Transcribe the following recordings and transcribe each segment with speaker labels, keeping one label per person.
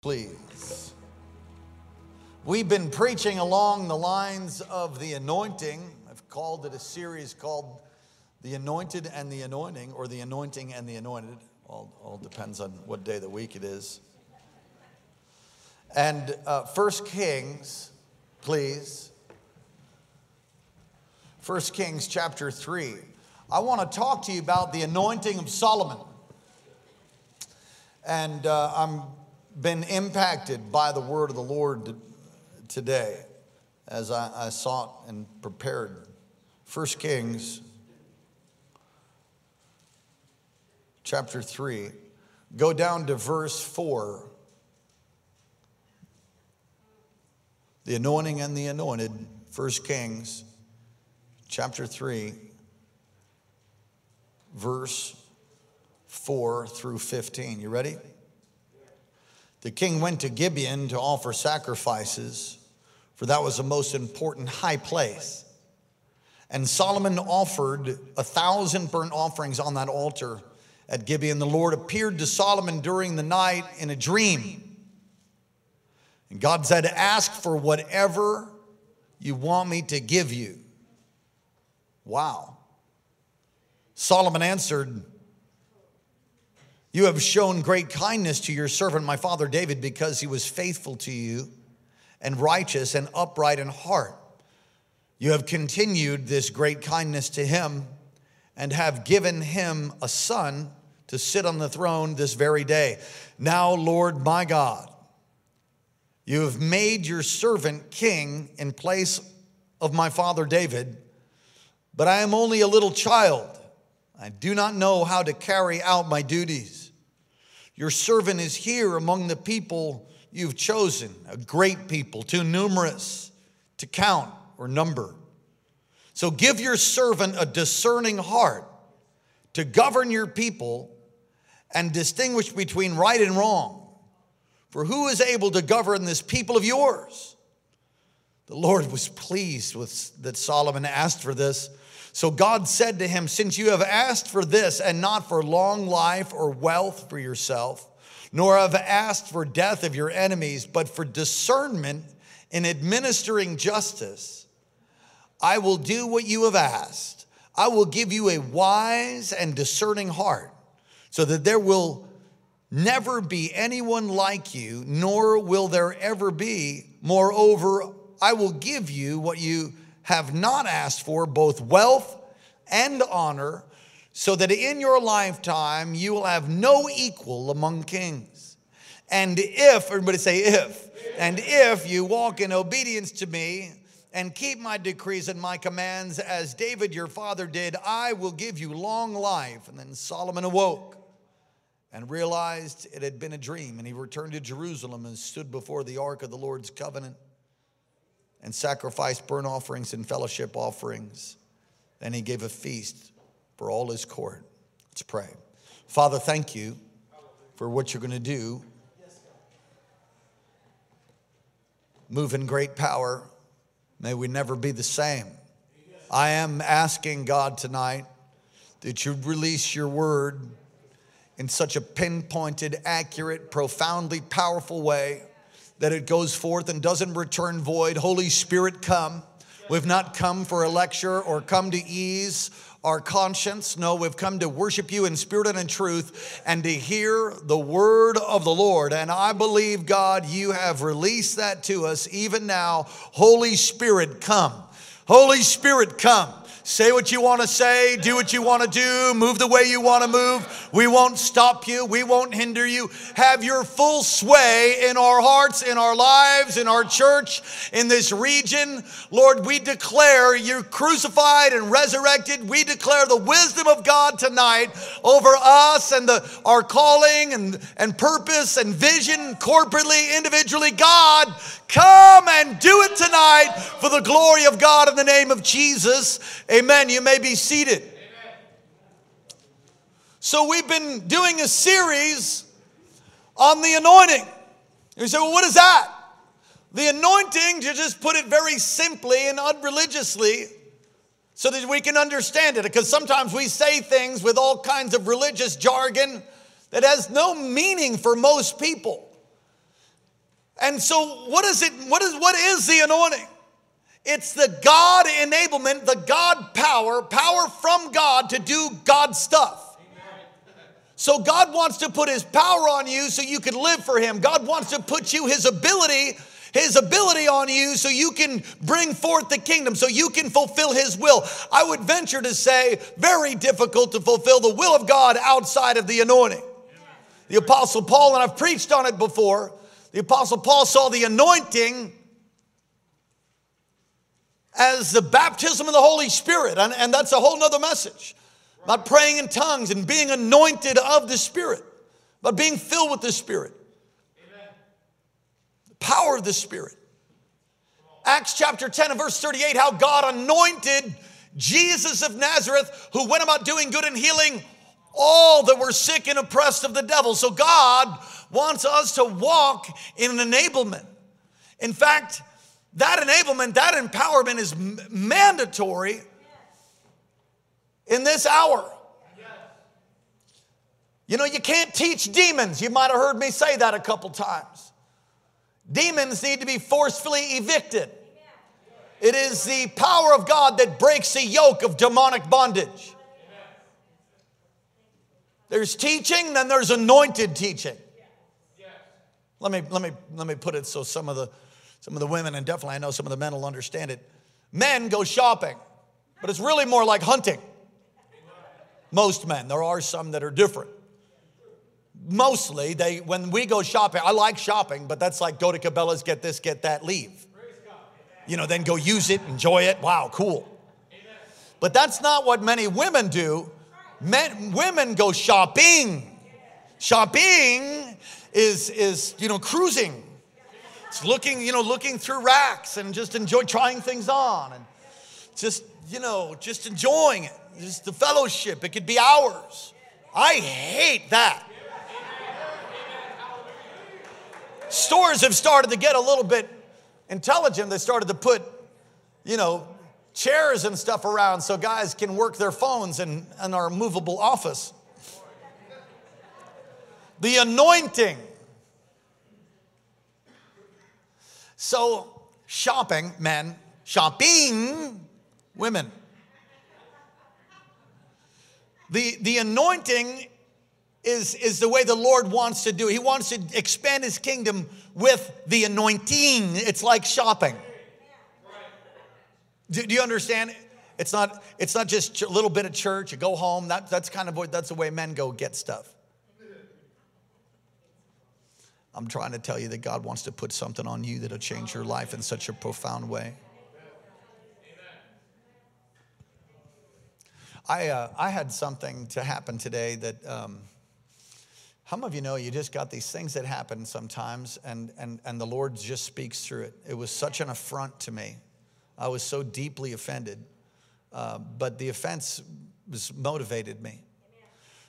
Speaker 1: please. We've been preaching along the lines of the anointing. I've called it a series called The Anointed and the Anointing, or The Anointing and the Anointed. All, all depends on what day of the week it is. And uh, First Kings, please. First Kings chapter 3. I want to talk to you about the anointing of Solomon. And uh, I'm been impacted by the word of the Lord today as I, I sought and prepared. First Kings chapter 3. Go down to verse 4. The anointing and the anointed, First Kings chapter 3, verse 4 through 15. You ready? The king went to Gibeon to offer sacrifices, for that was the most important high place. And Solomon offered a thousand burnt offerings on that altar at Gibeon. The Lord appeared to Solomon during the night in a dream. And God said, Ask for whatever you want me to give you. Wow. Solomon answered, you have shown great kindness to your servant, my father David, because he was faithful to you and righteous and upright in heart. You have continued this great kindness to him and have given him a son to sit on the throne this very day. Now, Lord my God, you have made your servant king in place of my father David, but I am only a little child. I do not know how to carry out my duties. Your servant is here among the people you've chosen, a great people, too numerous to count or number. So give your servant a discerning heart to govern your people and distinguish between right and wrong. For who is able to govern this people of yours? The Lord was pleased with that Solomon asked for this so God said to him, Since you have asked for this and not for long life or wealth for yourself, nor have asked for death of your enemies, but for discernment in administering justice, I will do what you have asked. I will give you a wise and discerning heart, so that there will never be anyone like you, nor will there ever be. Moreover, I will give you what you have not asked for both wealth and honor, so that in your lifetime you will have no equal among kings. And if, everybody say if, and if you walk in obedience to me and keep my decrees and my commands as David your father did, I will give you long life. And then Solomon awoke and realized it had been a dream. And he returned to Jerusalem and stood before the ark of the Lord's covenant and sacrificed burnt offerings and fellowship offerings. Then he gave a feast for all his court. Let's pray. Father, thank you for what you're going to do. Move in great power. May we never be the same. I am asking God tonight that you release your word in such a pinpointed, accurate, profoundly powerful way that it goes forth and doesn't return void. Holy Spirit, come. We've not come for a lecture or come to ease our conscience. No, we've come to worship you in spirit and in truth and to hear the word of the Lord. And I believe, God, you have released that to us even now. Holy Spirit, come. Holy Spirit, come. Say what you want to say, do what you want to do, move the way you want to move. We won't stop you, we won't hinder you. Have your full sway in our hearts, in our lives, in our church, in this region. Lord, we declare you crucified and resurrected. We declare the wisdom of God tonight over us and the, our calling and, and purpose and vision corporately, individually. God, come and do it tonight for the glory of God in the name of Jesus. Amen. You may be seated. So, we've been doing a series on the anointing. You say, well, what is that? The anointing, to just put it very simply and unreligiously, so that we can understand it, because sometimes we say things with all kinds of religious jargon that has no meaning for most people. And so, what is it? What is, what is the anointing? It's the God enablement, the God power, power from God to do God stuff. So God wants to put his power on you so you can live for him. God wants to put you his ability his ability on you so you can bring forth the kingdom, so you can fulfill his will. I would venture to say, very difficult to fulfill the will of God outside of the anointing. The Apostle Paul, and I've preached on it before, the Apostle Paul saw the anointing as the baptism of the Holy Spirit. And, and that's a whole nother message about praying in tongues and being anointed of the Spirit, about being filled with the Spirit. Amen. The power of the Spirit. Acts chapter 10 and verse 38, how God anointed Jesus of Nazareth, who went about doing good and healing all that were sick and oppressed of the devil. So God wants us to walk in an enablement. In fact, that enablement, that empowerment is mandatory in this hour. You know, you can't teach demons. You might have heard me say that a couple times. Demons need to be forcefully evicted. It is the power of God that breaks the yoke of demonic bondage. There's teaching, then there's anointed teaching. Let me, let me, let me put it so some of the some of the women, and definitely I know some of the men will understand it. Men go shopping, but it's really more like hunting. Most men, there are some that are different. Mostly, they when we go shopping, I like shopping, but that's like go to Cabela's, get this, get that, leave. You know, then go use it, enjoy it. Wow, cool. But that's not what many women do. Men, women go shopping. Shopping is, is you know, cruising. It's looking, you know, looking through racks and just enjoy trying things on and just, you know, just enjoying it. Just the fellowship. It could be hours. I hate that. Stores have started to get a little bit intelligent. They started to put, you know, chairs and stuff around so guys can work their phones in, in our movable office. The anointing So, shopping, men, shopping, women. The, the anointing is, is the way the Lord wants to do. He wants to expand his kingdom with the anointing. It's like shopping. Do, do you understand? It's not, it's not just a little bit of church, you go home. That, that's kind of that's the way men go get stuff. I'm trying to tell you that God wants to put something on you that'll change your life in such a profound way. I, uh, I had something to happen today that, um, how many of you know you just got these things that happen sometimes and, and, and the Lord just speaks through it? It was such an affront to me. I was so deeply offended, uh, but the offense was motivated me.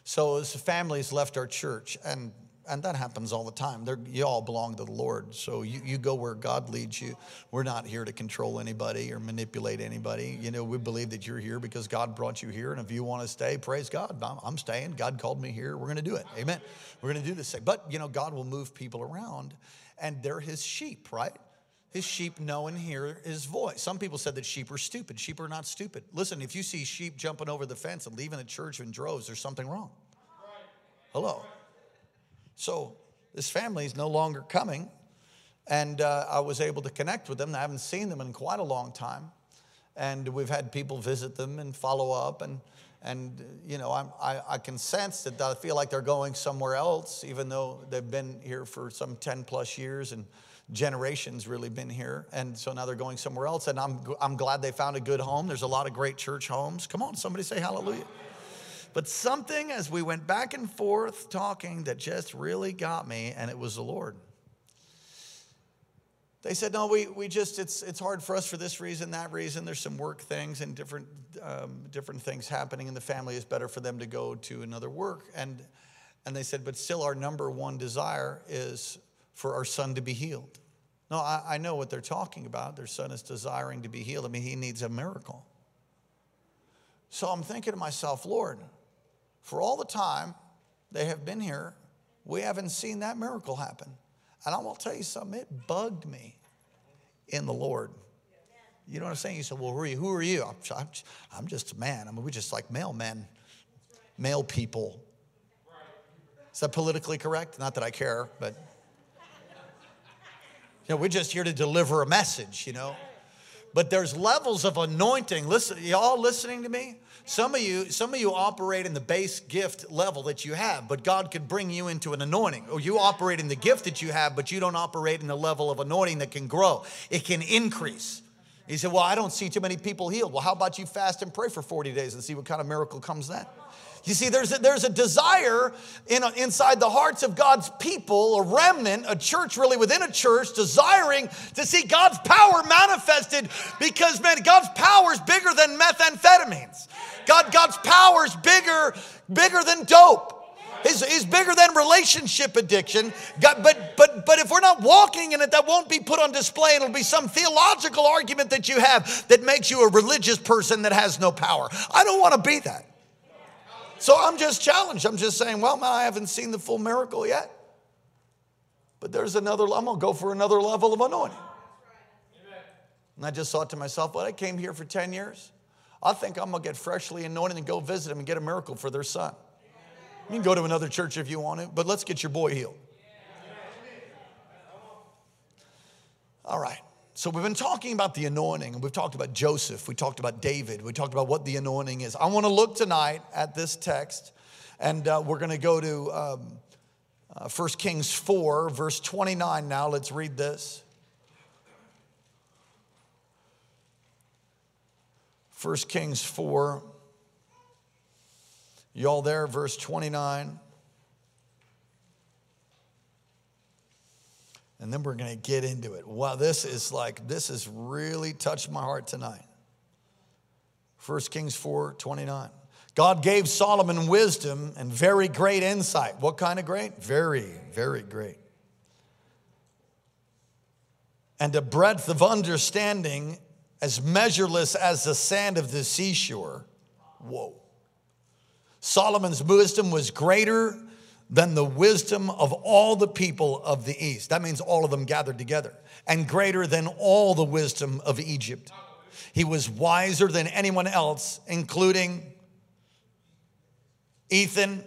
Speaker 1: So as families left our church, and and that happens all the time. They're, you all belong to the Lord, so you, you go where God leads you. We're not here to control anybody or manipulate anybody. You know, we believe that you're here because God brought you here, and if you want to stay, praise God. I'm, I'm staying. God called me here. We're going to do it. Amen. We're going to do this. thing. But you know, God will move people around, and they're His sheep, right? His sheep know and hear his voice. Some people said that sheep are stupid. Sheep are not stupid. Listen, if you see sheep jumping over the fence and leaving the church in droves, there's something wrong. Hello. So this family is no longer coming. And uh, I was able to connect with them. I haven't seen them in quite a long time. And we've had people visit them and follow up. And, and you know, I'm, I, I can sense that I feel like they're going somewhere else, even though they've been here for some 10 plus years and generations really been here. And so now they're going somewhere else. And I'm, I'm glad they found a good home. There's a lot of great church homes. Come on, somebody say hallelujah. But something as we went back and forth talking that just really got me, and it was the Lord. They said, no, we, we just, it's, it's hard for us for this reason, that reason. There's some work things and different, um, different things happening in the family. It's better for them to go to another work. And, and they said, but still, our number one desire is for our son to be healed. No, I, I know what they're talking about. Their son is desiring to be healed. I mean, he needs a miracle. So I'm thinking to myself, Lord, for all the time they have been here, we haven't seen that miracle happen. And going to tell you something, it bugged me in the Lord. You know what I'm saying? You said, Well, who are you? Who are you? I'm, I'm, I'm just a man. I mean, we're just like male men, male people. Is that politically correct? Not that I care, but you know, we're just here to deliver a message, you know. But there's levels of anointing. Listen, y'all listening to me? Some of you, some of you operate in the base gift level that you have, but God could bring you into an anointing. Or you operate in the gift that you have, but you don't operate in the level of anointing that can grow. It can increase. He said, Well, I don't see too many people healed. Well, how about you fast and pray for 40 days and see what kind of miracle comes then? You see, there's a, there's a desire in, inside the hearts of God's people, a remnant, a church really within a church, desiring to see God's power manifested because, man, God's power is bigger than methamphetamines. God, God's power is bigger, bigger than dope. He's, he's bigger than relationship addiction. God, but, but, but if we're not walking in it, that won't be put on display. It'll be some theological argument that you have that makes you a religious person that has no power. I don't want to be that. So I'm just challenged. I'm just saying, well, man, I haven't seen the full miracle yet. But there's another, I'm going to go for another level of anointing. And I just thought to myself, well, I came here for 10 years. I think I'm going to get freshly anointed and go visit them and get a miracle for their son. You can go to another church if you want to, but let's get your boy healed. All right. So we've been talking about the anointing, and we've talked about Joseph, we talked about David, we talked about what the anointing is. I want to look tonight at this text, and uh, we're going to go to um, uh, 1 Kings 4, verse 29 now. Let's read this. 1 Kings 4. Y'all there, verse 29. And then we're going to get into it. Wow, this is like, this has really touched my heart tonight. 1 Kings 4 29. God gave Solomon wisdom and very great insight. What kind of great? Very, very great. And a breadth of understanding as measureless as the sand of the seashore. Whoa. Solomon's wisdom was greater than the wisdom of all the people of the east. That means all of them gathered together, and greater than all the wisdom of Egypt. He was wiser than anyone else, including Ethan,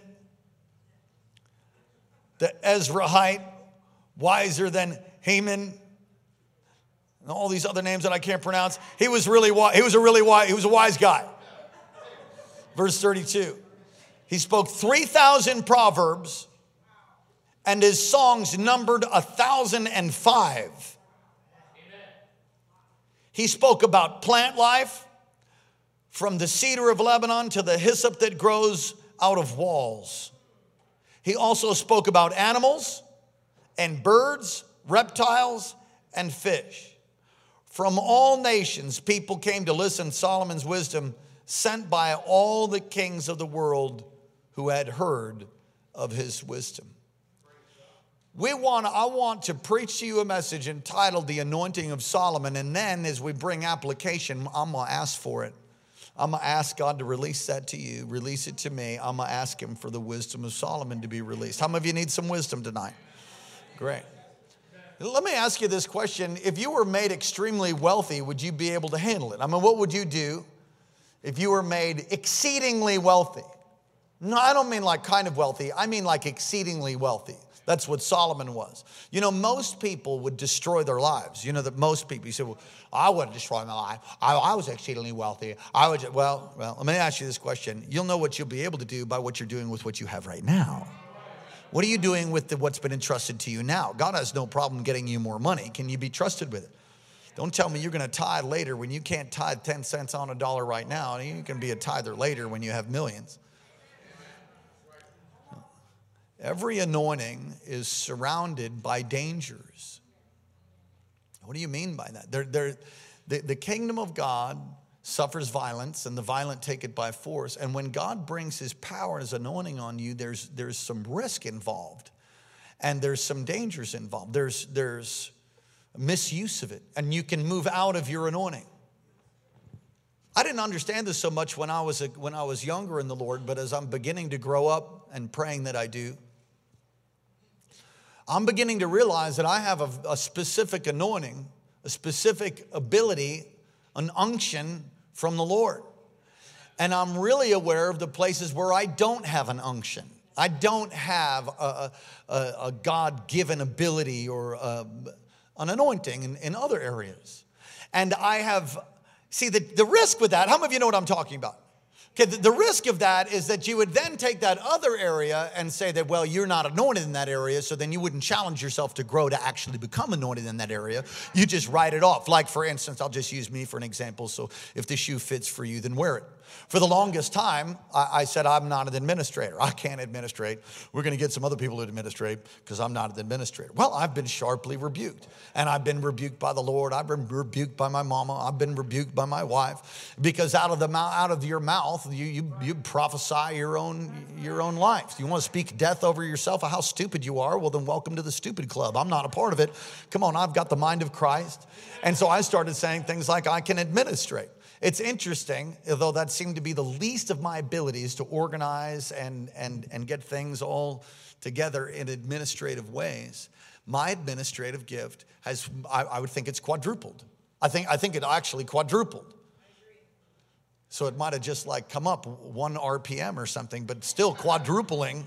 Speaker 1: the Ezrahite, wiser than Haman, and all these other names that I can't pronounce. He was really wise. He was a really wise, he was a wise guy. Verse 32. He spoke 3,000 proverbs, and his songs numbered 1,005. He spoke about plant life, from the cedar of Lebanon to the hyssop that grows out of walls. He also spoke about animals and birds, reptiles, and fish. From all nations, people came to listen Solomon's wisdom, sent by all the kings of the world who had heard of his wisdom. We want, I want to preach to you a message entitled The Anointing of Solomon. And then as we bring application, I'm going to ask for it. I'm going to ask God to release that to you, release it to me. I'm going to ask Him for the wisdom of Solomon to be released. How many of you need some wisdom tonight? Great. Let me ask you this question. If you were made extremely wealthy, would you be able to handle it? I mean, what would you do if you were made exceedingly wealthy? No, I don't mean like kind of wealthy, I mean like exceedingly wealthy. That's what Solomon was. You know, most people would destroy their lives. You know that most people, you say, well, I wouldn't destroy my life. I, I was exceedingly wealthy. I would, well, well, let me ask you this question. You'll know what you'll be able to do by what you're doing with what you have right now. What are you doing with the, what's been entrusted to you now? God has no problem getting you more money. Can you be trusted with it? Don't tell me you're going to tithe later when you can't tithe 10 cents on a dollar right now. You can be a tither later when you have millions. Every anointing is surrounded by dangers. What do you mean by that? They're, they're, the, the kingdom of God suffers violence, and the violent take it by force. And when God brings his power and his anointing on you, there's, there's some risk involved, and there's some dangers involved. There's, there's misuse of it, and you can move out of your anointing. I didn't understand this so much when I was, a, when I was younger in the Lord, but as I'm beginning to grow up and praying that I do, I'm beginning to realize that I have a, a specific anointing, a specific ability, an unction from the Lord. And I'm really aware of the places where I don't have an unction. I don't have a, a, a God given ability or a, uh, an anointing in, in other areas. And I have, see, the, the risk with that, how many of you know what I'm talking about? Okay, the, the risk of that is that you would then take that other area and say that, well, you're not anointed in that area, so then you wouldn't challenge yourself to grow to actually become anointed in that area. You just write it off. Like, for instance, I'll just use me for an example. So if the shoe fits for you, then wear it. For the longest time, I, said, I'm not an administrator. I can't administrate. We're going to get some other people to administrate because I'm not an administrator. Well, I've been sharply rebuked, and I've been rebuked by the Lord. I've been rebuked by my mama. I've been rebuked by my wife because out of the out of your mouth, you, you, you prophesy your own, your own life. You want to speak death over yourself, how stupid you are? Well, then welcome to the stupid club. I'm not a part of it. Come on, I've got the mind of Christ. And so I started saying things like, I can administrate. It's interesting, though that seemed to be the least of my abilities to organize and, and, and get things all together in administrative ways. My administrative gift has, I, I would think it's quadrupled. I think, I think it actually quadrupled. So it might have just like come up one RPM or something, but still quadrupling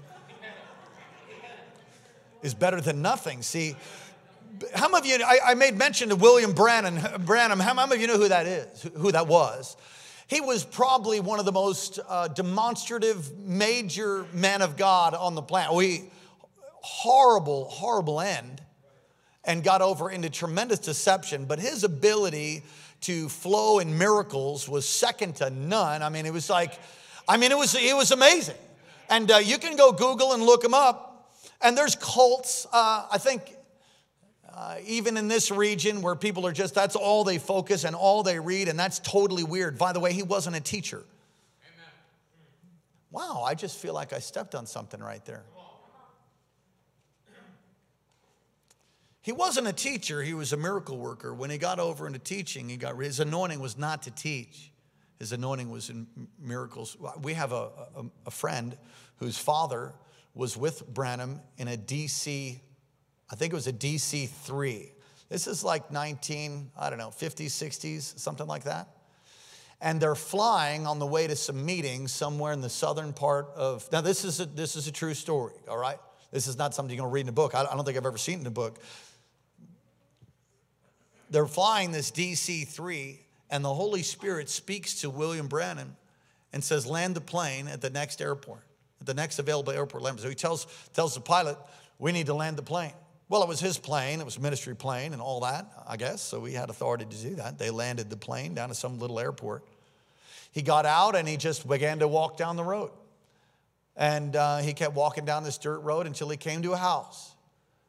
Speaker 1: is better than nothing. See, how many of you, I, I made mention to William Branham, Branham, how many of you know who that is, who that was? He was probably one of the most uh, demonstrative, major men of God on the planet. We, horrible, horrible end, and got over into tremendous deception, but his ability to flow in miracles was second to none. I mean, it was like, I mean, it was, it was amazing. And uh, you can go Google and look him up. And there's cults. Uh, I think uh, even in this region where people are just, that's all they focus and all they read, and that's totally weird. By the way, he wasn't a teacher. Amen. Wow, I just feel like I stepped on something right there. He wasn't a teacher, he was a miracle worker. When he got over into teaching, he got his anointing was not to teach. His anointing was in miracles. We have a, a, a friend whose father was with Branham in a DC I think it was a DC 3. This is like 19, I don't know, 50s, 60s, something like that. And they're flying on the way to some meetings somewhere in the southern part of. Now, this is a, this is a true story, all right? This is not something you're going to read in a book. I, don't think I've ever seen it in a book. They're flying this DC 3, and the Holy Spirit speaks to William Branham and says, Land the plane at the next airport, at the next available airport. So he tells, tells the pilot, We need to land the plane. Well, it was his plane, it was ministry plane and all that, I guess, so we had authority to do that. They landed the plane down at some little airport. He got out and he just began to walk down the road. And uh, he kept walking down this dirt road until he came to a house.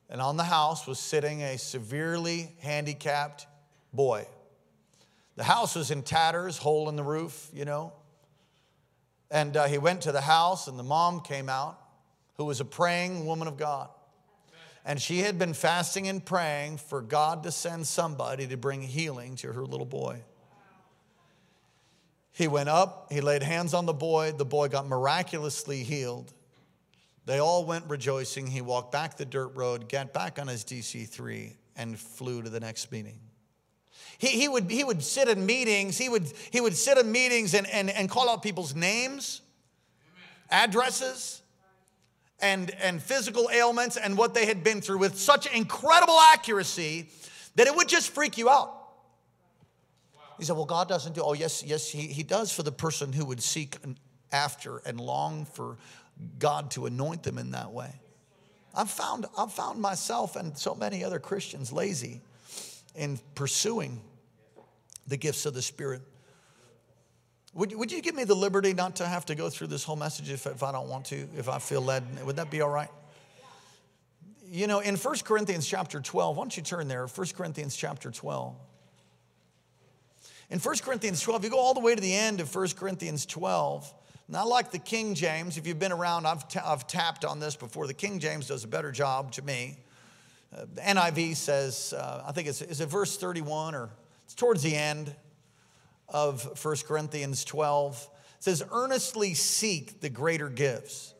Speaker 1: And on the house was sitting a severely handicapped boy. The house was in tatters, hole in the roof, you know. And uh, he went to the house, and the mom came out, who was a praying woman of God. And she had been fasting and praying for God to send somebody to bring healing to her little boy. He went up, he laid hands on the boy, the boy got miraculously healed. They all went rejoicing. He walked back the dirt road, got back on his DC 3, and flew to the next meeting. He, he, would, he would sit in meetings, he would, he would sit in meetings and, and, and call out people's names, addresses, and, and physical ailments and what they had been through with such incredible accuracy that it would just freak you out. He said, Well, God doesn't do, oh, yes, yes, he, he does for the person who would seek after and long for God to anoint them in that way. I've found, I've found myself and so many other Christians lazy in pursuing the gifts of the Spirit. Would, would you give me the liberty not to have to go through this whole message if, if I don't want to, if I feel led? Would that be all right? You know, in 1 Corinthians chapter 12, why don't you turn there? 1 Corinthians chapter 12. In 1 Corinthians 12, you go all the way to the end of 1 Corinthians 12. Not like the King James. If you've been around, I've, t- I've tapped on this before. The King James does a better job to me. Uh, the NIV says, uh, I think it's, is it verse 31 or it's towards the end of 1 Corinthians 12. It says, earnestly seek the greater gifts.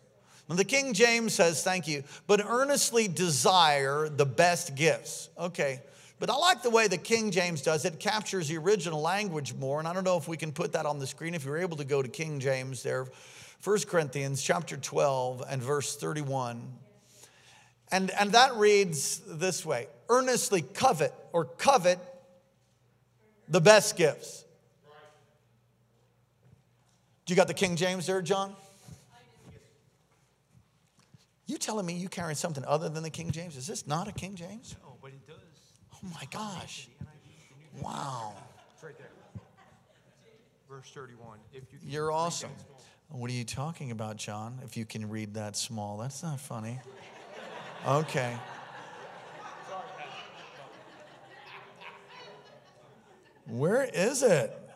Speaker 1: The King James says, thank you, but earnestly desire the best gifts. Okay, but I like the way the King James does it, captures the original language more. And I don't know if we can put that on the screen. If you're able to go to King James there, 1 Corinthians chapter 12 and verse 31. And, and that reads this way earnestly covet or covet the best gifts. Do you got the King James there, John? You telling me you carrying something other than the King James? Is this not a King James?
Speaker 2: No, but it does.
Speaker 1: Oh my gosh. Wow.
Speaker 2: It's right there. Verse 31. If you can
Speaker 1: You're awesome. What are you talking about, John? If you can read that small, that's not funny. Okay. Where is it?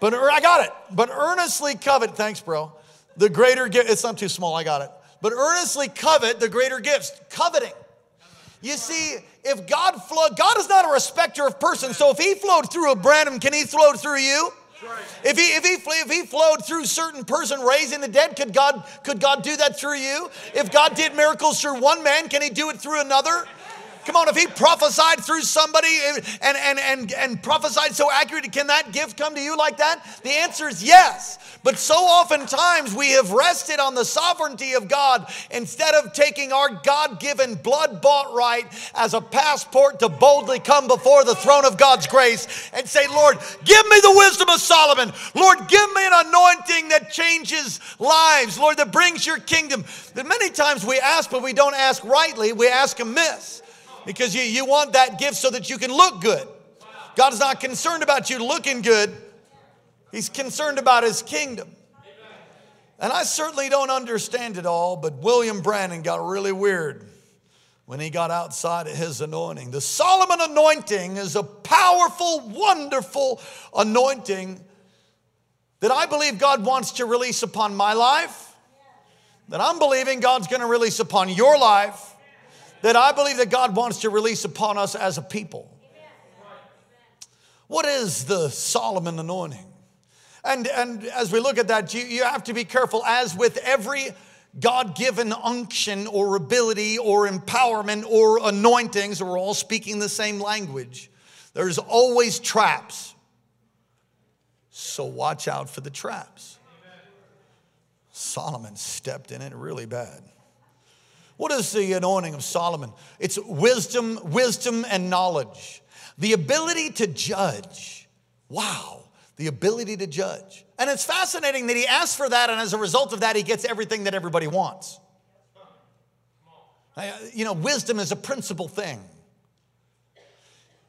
Speaker 1: But er- I got it. But earnestly covet, thanks, bro. The greater gift, it's not too small, I got it. But earnestly covet the greater gifts. Coveting. You see, if God flowed, God is not a respecter of persons. So if He flowed through a Branham, can He flow through you? If he, if, he, if he flowed through certain person raising the dead, could God, could God do that through you? If God did miracles through one man, can he do it through another? Come on, if he prophesied through somebody eh, and, and, and, and prophesied so accurate, can that gift come to you like that? The answer is yes. But so oftentimes we have rested on the sovereignty of God instead of taking our God given, blood bought right as a passport to boldly come before the throne of God's grace and say, Lord, give me the wisdom of Solomon. Lord, give me an anointing that changes lives. Lord, that brings your kingdom. That many times we ask, but we don't ask rightly, we ask amiss because you, you want that gift so that you can look good. God's not concerned about you looking good. He's concerned about his kingdom. And I certainly don't understand it all, but William Branham got really weird when he got outside of his anointing. The Solomon anointing is a powerful, wonderful anointing that I believe God wants to release upon my life, that I'm believing God's to release upon your life, that I believe that God wants to release upon us as a people. What is the Solomon anointing? And, and as we look at that, you, you have to be careful, as with every God given unction or ability or empowerment or anointings, we're all speaking the same language. There's always traps. So watch out for the traps. Solomon stepped in it really bad. What is the anointing of Solomon? It's wisdom, wisdom and knowledge. The ability to judge. Wow, the ability to judge. And it's fascinating that he asks for that, and as a result of that, he gets everything that everybody wants. You know, wisdom is a principal thing.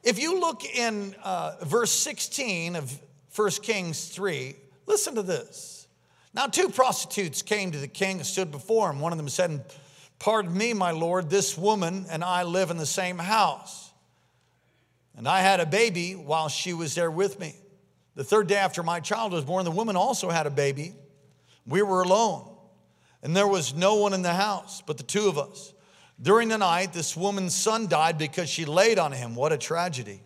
Speaker 1: If you look in uh, verse 16 of 1 Kings 3, listen to this. Now, two prostitutes came to the king and stood before him. One of them said, Pardon me, my lord, this woman and I live in the same house. And I had a baby while she was there with me. The third day after my child was born, the woman also had a baby. We were alone, and there was no one in the house but the two of us. During the night, this woman's son died because she laid on him. What a tragedy.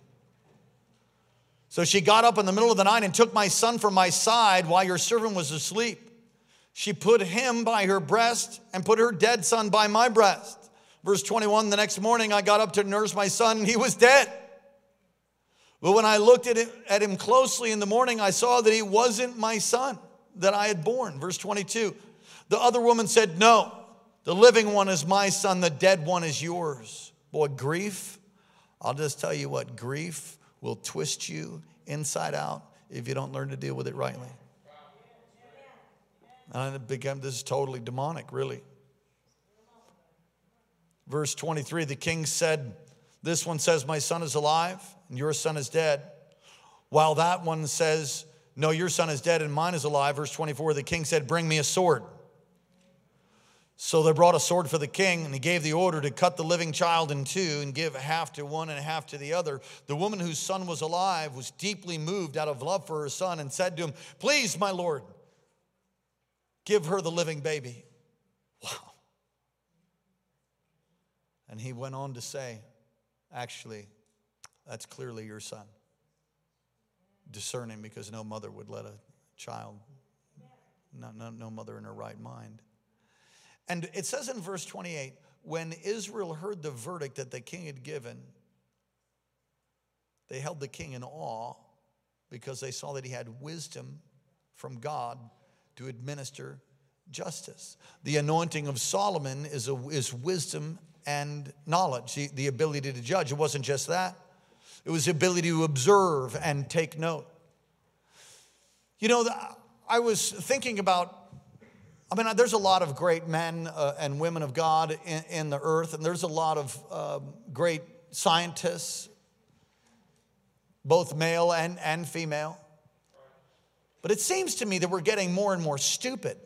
Speaker 1: So she got up in the middle of the night and took my son from my side while your servant was asleep. She put him by her breast and put her dead son by my breast. Verse 21 The next morning I got up to nurse my son, and he was dead. But when I looked at him, at him closely in the morning, I saw that he wasn't my son that I had born. Verse 22 The other woman said, No, the living one is my son, the dead one is yours. Boy, grief, I'll just tell you what, grief will twist you inside out if you don't learn to deal with it rightly. And it became this is totally demonic, really. Verse 23 the king said, This one says, My son is alive, and your son is dead. While that one says, No, your son is dead, and mine is alive. Verse 24 the king said, Bring me a sword. So they brought a sword for the king, and he gave the order to cut the living child in two and give half to one and half to the other. The woman whose son was alive was deeply moved out of love for her son and said to him, Please, my lord, give her the living baby. Wow. And he went on to say, Actually, that's clearly your son. Discerning because no mother would let a child. No, no, no mother in her right mind. And it says in verse 28 when Israel heard the verdict that the king had given, they held the king in awe because they saw that he had wisdom from God to administer justice. The anointing of Solomon is, a, is wisdom and knowledge, the, the ability to judge. It wasn't just that, it was the ability to observe and take note. You know, I was thinking about, I mean, there's a lot of great men uh, and women of God in, in, the earth, and there's a lot of um, great scientists, both male and, and female. But it seems to me that we're getting more and more stupid.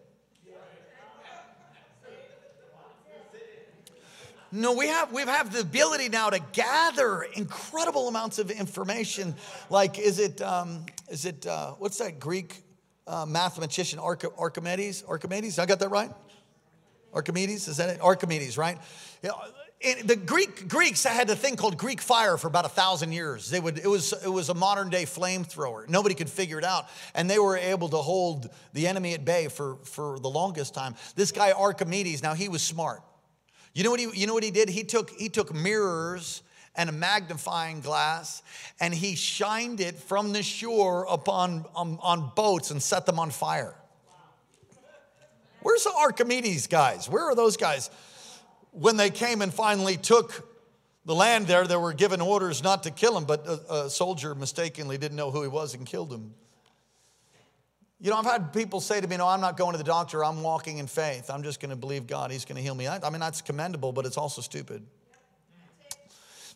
Speaker 1: No, we have we have the ability now to gather incredible amounts of information. Like, is it um, is it uh, what's that Greek uh, mathematician Archimedes? Archimedes, I got that right? Archimedes, is that it? Archimedes, right? Yeah, the Greek Greeks had a thing called Greek fire for about a thousand years. They would it was it was a modern day flamethrower. Nobody could figure it out, and they were able to hold the enemy at bay for for the longest time. This guy Archimedes, now he was smart. You know what he, you know what he did? He took, he took mirrors and a magnifying glass and he shined it from the shore upon on, on boats and set them on fire. Where's the Archimedes guys? Where are those guys? When they came and finally took the land there, they were given orders not to kill him, but a, a soldier mistakenly didn't know who he was and killed him. You know, I've had people say to me, No, I'm not going to the doctor. I'm walking in faith. I'm just going to believe God. He's going to heal me. I, I mean, that's commendable, but it's also stupid.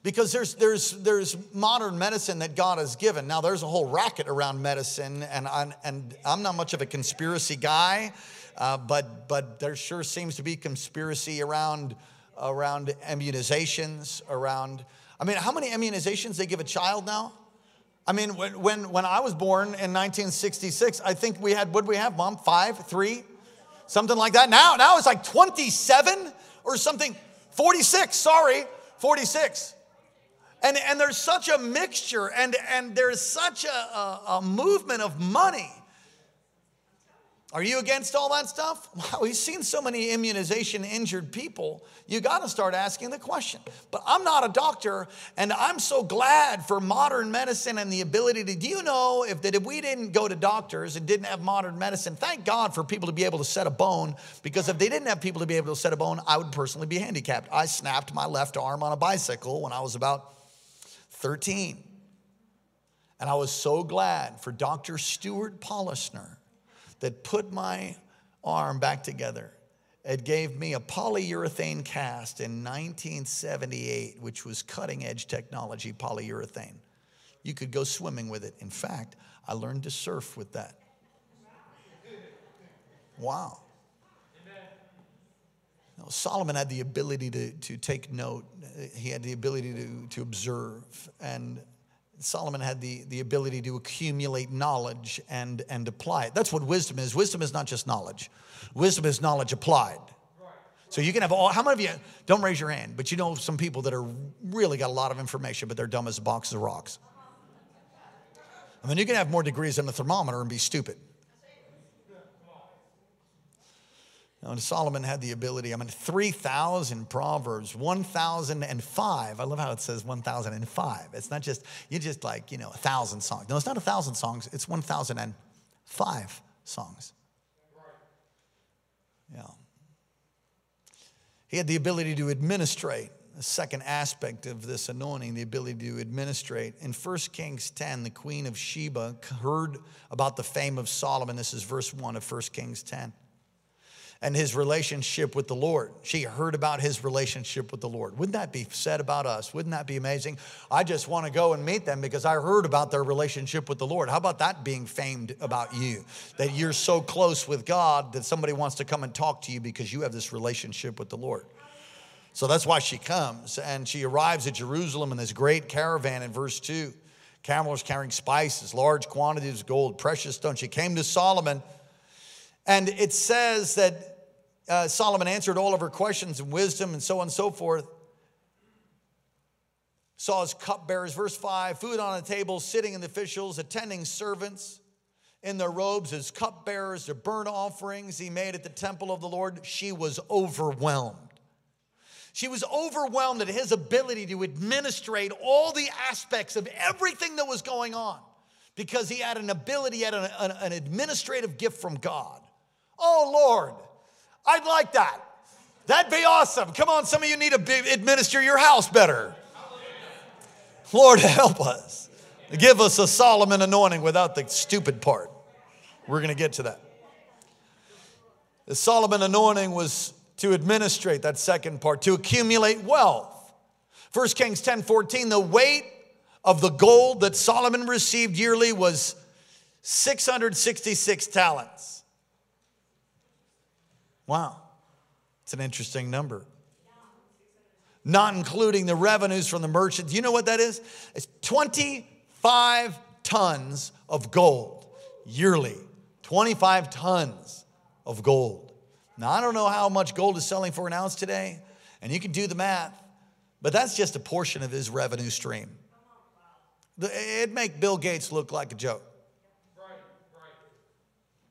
Speaker 1: Because there's, there's, there's modern medicine that God has given. Now, there's a whole racket around medicine, and, I, and I'm not much of a conspiracy guy, uh, but, but there sure seems to be conspiracy around, around immunizations, around, I mean, how many immunizations they give a child now? I mean, when, when, when I was born in 1966, I think we had, what we have, mom? Five, three, something like that. Now, now it's like 27 or something. 46, sorry, 46. And, and there's such a mixture and, and there's such a, a, a movement of money are you against all that stuff? Wow, we've seen so many immunization injured people. You got to start asking the question. But I'm not a doctor, and I'm so glad for modern medicine and the ability to. Do you know if that if we didn't go to doctors and didn't have modern medicine, thank God for people to be able to set a bone. Because if they didn't have people to be able to set a bone, I would personally be handicapped. I snapped my left arm on a bicycle when I was about 13. And I was so glad for Dr. Stuart Polisner that put my arm back together. It gave me a polyurethane cast in 1978, which was cutting edge technology, polyurethane. You could go swimming with it. In fact, I learned to surf with that. Wow. Solomon had the ability to, to take note, he had the ability to, to observe, and Solomon had the, the ability to accumulate knowledge and, and apply it. That's what wisdom is. Wisdom is not just knowledge, wisdom is knowledge applied. So you can have all, how many of you, don't raise your hand, but you know some people that are really got a lot of information, but they're dumb as a box of rocks. I mean, you can have more degrees than a thermometer and be stupid. And Solomon had the ability, I mean, 3,000 Proverbs, 1,005. I love how it says 1,005. It's not just, you just like, you know, a thousand songs. No, it's not a thousand songs, it's 1,005 songs. Yeah. He had the ability to administrate. The second aspect of this anointing, the ability to administrate. In 1 Kings 10, the queen of Sheba heard about the fame of Solomon. This is verse 1 of 1 Kings 10 and his relationship with the Lord. She heard about his relationship with the Lord. Wouldn't that be said about us? Wouldn't that be amazing? I just want to go and meet them because I heard about their relationship with the Lord. How about that being famed about you? That you're so close with God that somebody wants to come and talk to you because you have this relationship with the Lord. So that's why she comes and she arrives at Jerusalem in this great caravan in verse 2. Camels carrying spices, large quantities of gold, precious stones. She came to Solomon, and it says that uh, Solomon answered all of her questions and wisdom and so on and so forth. Saw his cupbearers, verse 5, food on the table, sitting in the officials, attending servants. in their robes as cupbearers, their burnt offerings he made at the temple of the Lord, she was overwhelmed. She was overwhelmed at his ability to administrate all the aspects of everything that was going on because he had an ability, he had an, an, an administrative gift from God. Oh, Lord, I'd like that. That'd be awesome. Come on, some of you need to administer your house better. Lord, help us. Give us a Solomon anointing without the stupid part. We're going to get to that. The Solomon anointing was to administrate that second part, to accumulate wealth. 1 Kings 10 14, the weight of the gold that Solomon received yearly was 666 talents. Wow, it's an interesting number. Not including the revenues from the merchants. You know what that is? It's 25 tons of gold yearly. 25 tons of gold. Now, I don't know how much gold is selling for an ounce today, and you can do the math, but that's just a portion of his revenue stream. It'd make Bill Gates look like a joke.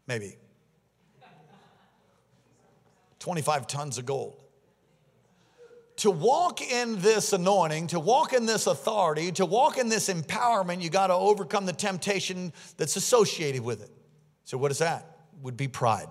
Speaker 1: Maybe. 25 tons of gold. To walk in this anointing, to walk in this authority, to walk in this empowerment, you got to overcome the temptation that's associated with it. So, what is that? Would be pride.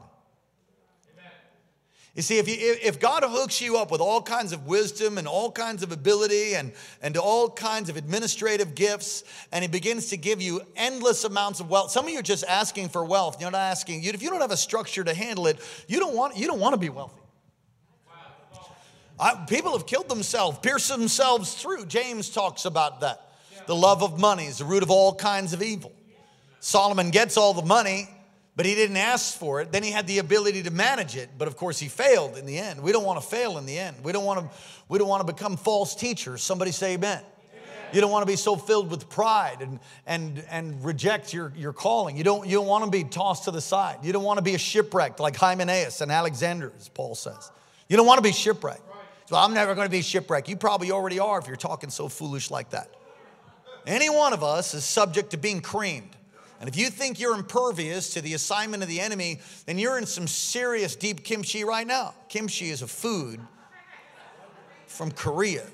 Speaker 1: You see, if, you, if God hooks you up with all kinds of wisdom and all kinds of ability and, and all kinds of administrative gifts, and He begins to give you endless amounts of wealth, some of you are just asking for wealth. You're not asking, if you don't have a structure to handle it, you don't want, you don't want to be wealthy. I, people have killed themselves, pierced themselves through. James talks about that. The love of money is the root of all kinds of evil. Solomon gets all the money but he didn't ask for it. Then he had the ability to manage it, but of course he failed in the end. We don't want to fail in the end. We don't want to, we don't want to become false teachers. Somebody say amen. You don't want to be so filled with pride and, and, and reject your, your calling. You don't, you don't want to be tossed to the side. You don't want to be a shipwrecked like Hymenaeus and Alexander, as Paul says. You don't want to be shipwrecked. So I'm never going to be shipwrecked. You probably already are if you're talking so foolish like that. Any one of us is subject to being creamed. And if you think you're impervious to the assignment of the enemy, then you're in some serious deep kimchi right now. Kimchi is a food from Korea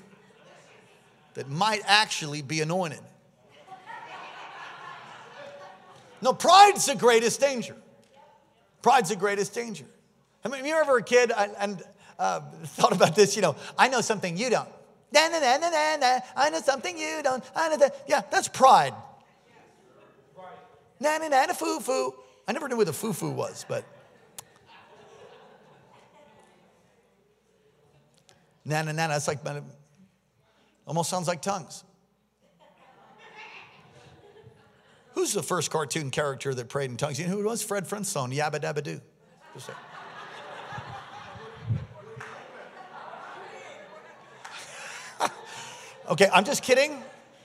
Speaker 1: that might actually be anointed. No, pride's the greatest danger. Pride's the greatest danger. I mean, you ever a kid and uh, thought about this? You know, I know something you don't. Na, na, na, na, na. I know something you don't. I know that. Yeah, that's pride. Na na na na foo foo. I never knew what the foo foo was, but. Na na na, that's like, almost sounds like tongues. Who's the first cartoon character that prayed in tongues? You know who it was? Fred Flintstone, Yabba Dabba Doo. okay, I'm just kidding.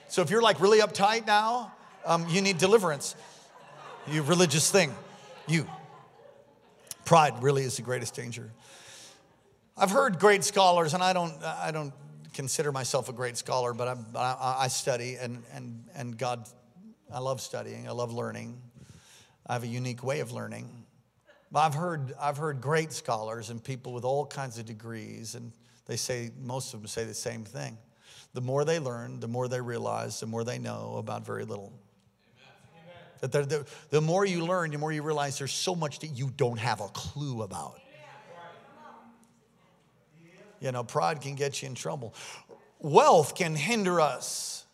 Speaker 1: So if you're like really uptight now, um, you need deliverance you religious thing. You. Pride really is the greatest danger. I've heard great scholars, and I don't, I don't consider myself a great scholar, but I, I study, and, and, and God, I love studying, I love learning. I have a unique way of learning. I've heard, I've heard great scholars and people with all kinds of degrees, and they say, most of them say the same thing. The more they learn, the more they realize, the more they know about very little. That the, the, the more you learn, the more you realize there's so much that you don't have a clue about. You know, pride can get you in trouble. Wealth can hinder us.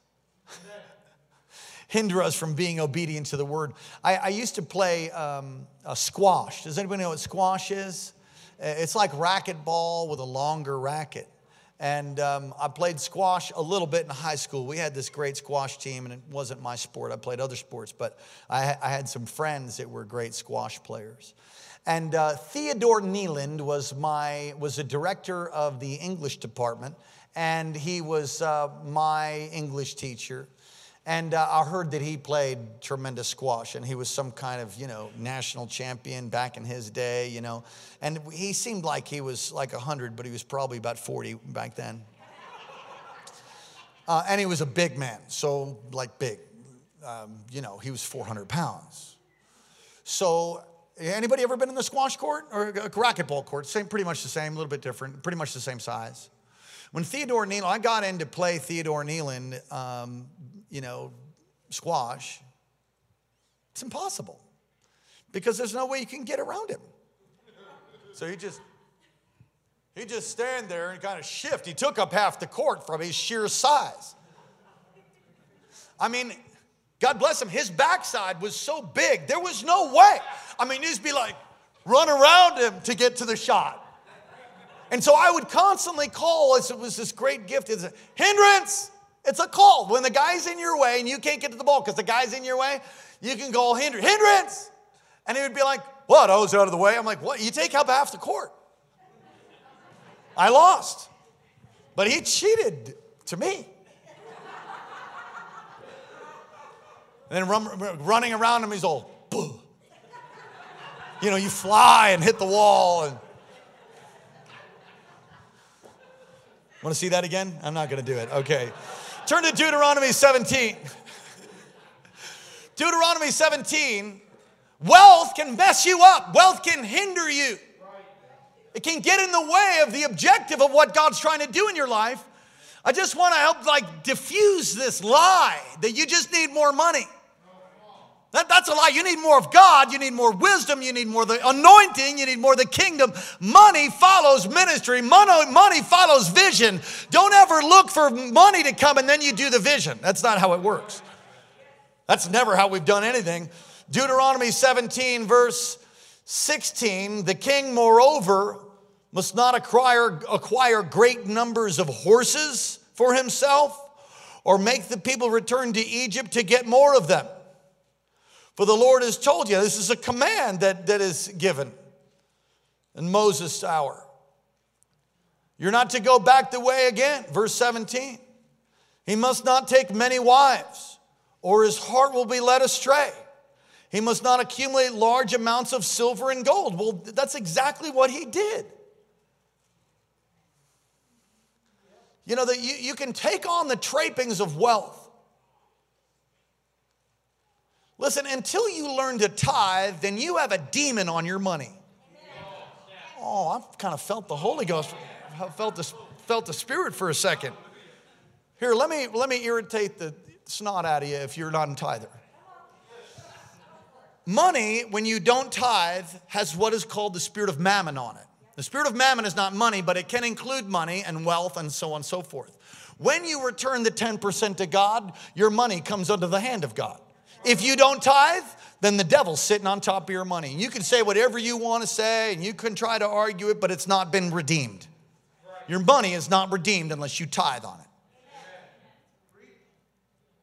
Speaker 1: hinder us from being obedient to the word. I, I used to play um, squash. Does anybody know what squash is? It's like racquetball with a longer racket. And um, I played squash a little bit in high school. We had this great squash team, and it wasn't my sport. I played other sports, but I, I had some friends that were great squash players. And uh, Theodore Neeland was my was a director of the English department, and he was uh, my English teacher. And uh, I heard that he played tremendous squash and he was some kind of, you know, national champion back in his day, you know. And he seemed like he was like 100, but he was probably about 40 back then. Uh, and he was a big man, so like big. Um, you know, he was 400 pounds. So, anybody ever been in the squash court or a racquetball court? Same, pretty much the same, a little bit different, pretty much the same size. When Theodore Neyland, I got in to play Theodore Neyland, um, you know, squash. It's impossible because there's no way you can get around him. So he just he just stand there and kind of shift. He took up half the court from his sheer size. I mean, God bless him, his backside was so big, there was no way. I mean, he'd be like, run around him to get to the shot. And so I would constantly call, it was this great gift, it's a hindrance. It's a call. When the guy's in your way and you can't get to the ball because the guy's in your way, you can call hindrance. Hindrance! And he would be like, What? Oh, I was out of the way. I'm like, What? You take up half the court. I lost. But he cheated to me. And then run, running around him, he's all, Buh. you know, you fly and hit the wall. And want to see that again? I'm not going to do it. Okay. Turn to Deuteronomy 17. Deuteronomy 17. Wealth can mess you up. Wealth can hinder you. It can get in the way of the objective of what God's trying to do in your life. I just want to help like diffuse this lie that you just need more money. That, that's a lie. You need more of God. You need more wisdom. You need more the anointing. You need more the kingdom. Money follows ministry. Money, money follows vision. Don't ever look for money to come and then you do the vision. That's not how it works. That's never how we've done anything. Deuteronomy 17, verse 16 The king, moreover, must not acquire, acquire great numbers of horses for himself or make the people return to Egypt to get more of them. For the Lord has told you, this is a command that, that is given in Moses' hour. You're not to go back the way again. Verse 17. He must not take many wives, or his heart will be led astray. He must not accumulate large amounts of silver and gold. Well, that's exactly what he did. You know, that you, you can take on the trappings of wealth. Listen, until you learn to tithe, then you have a demon on your money. Oh, I've kind of felt the Holy Ghost. I felt the, felt the Spirit for a second. Here, let me, let me irritate the snot out of you if you're not a tither. Money, when you don't tithe, has what is called the spirit of mammon on it. The spirit of mammon is not money, but it can include money and wealth and so on and so forth. When you return the 10% to God, your money comes under the hand of God. If you don't tithe, then the devil's sitting on top of your money. You can say whatever you want to say and you can try to argue it, but it's not been redeemed. Your money is not redeemed unless you tithe on it.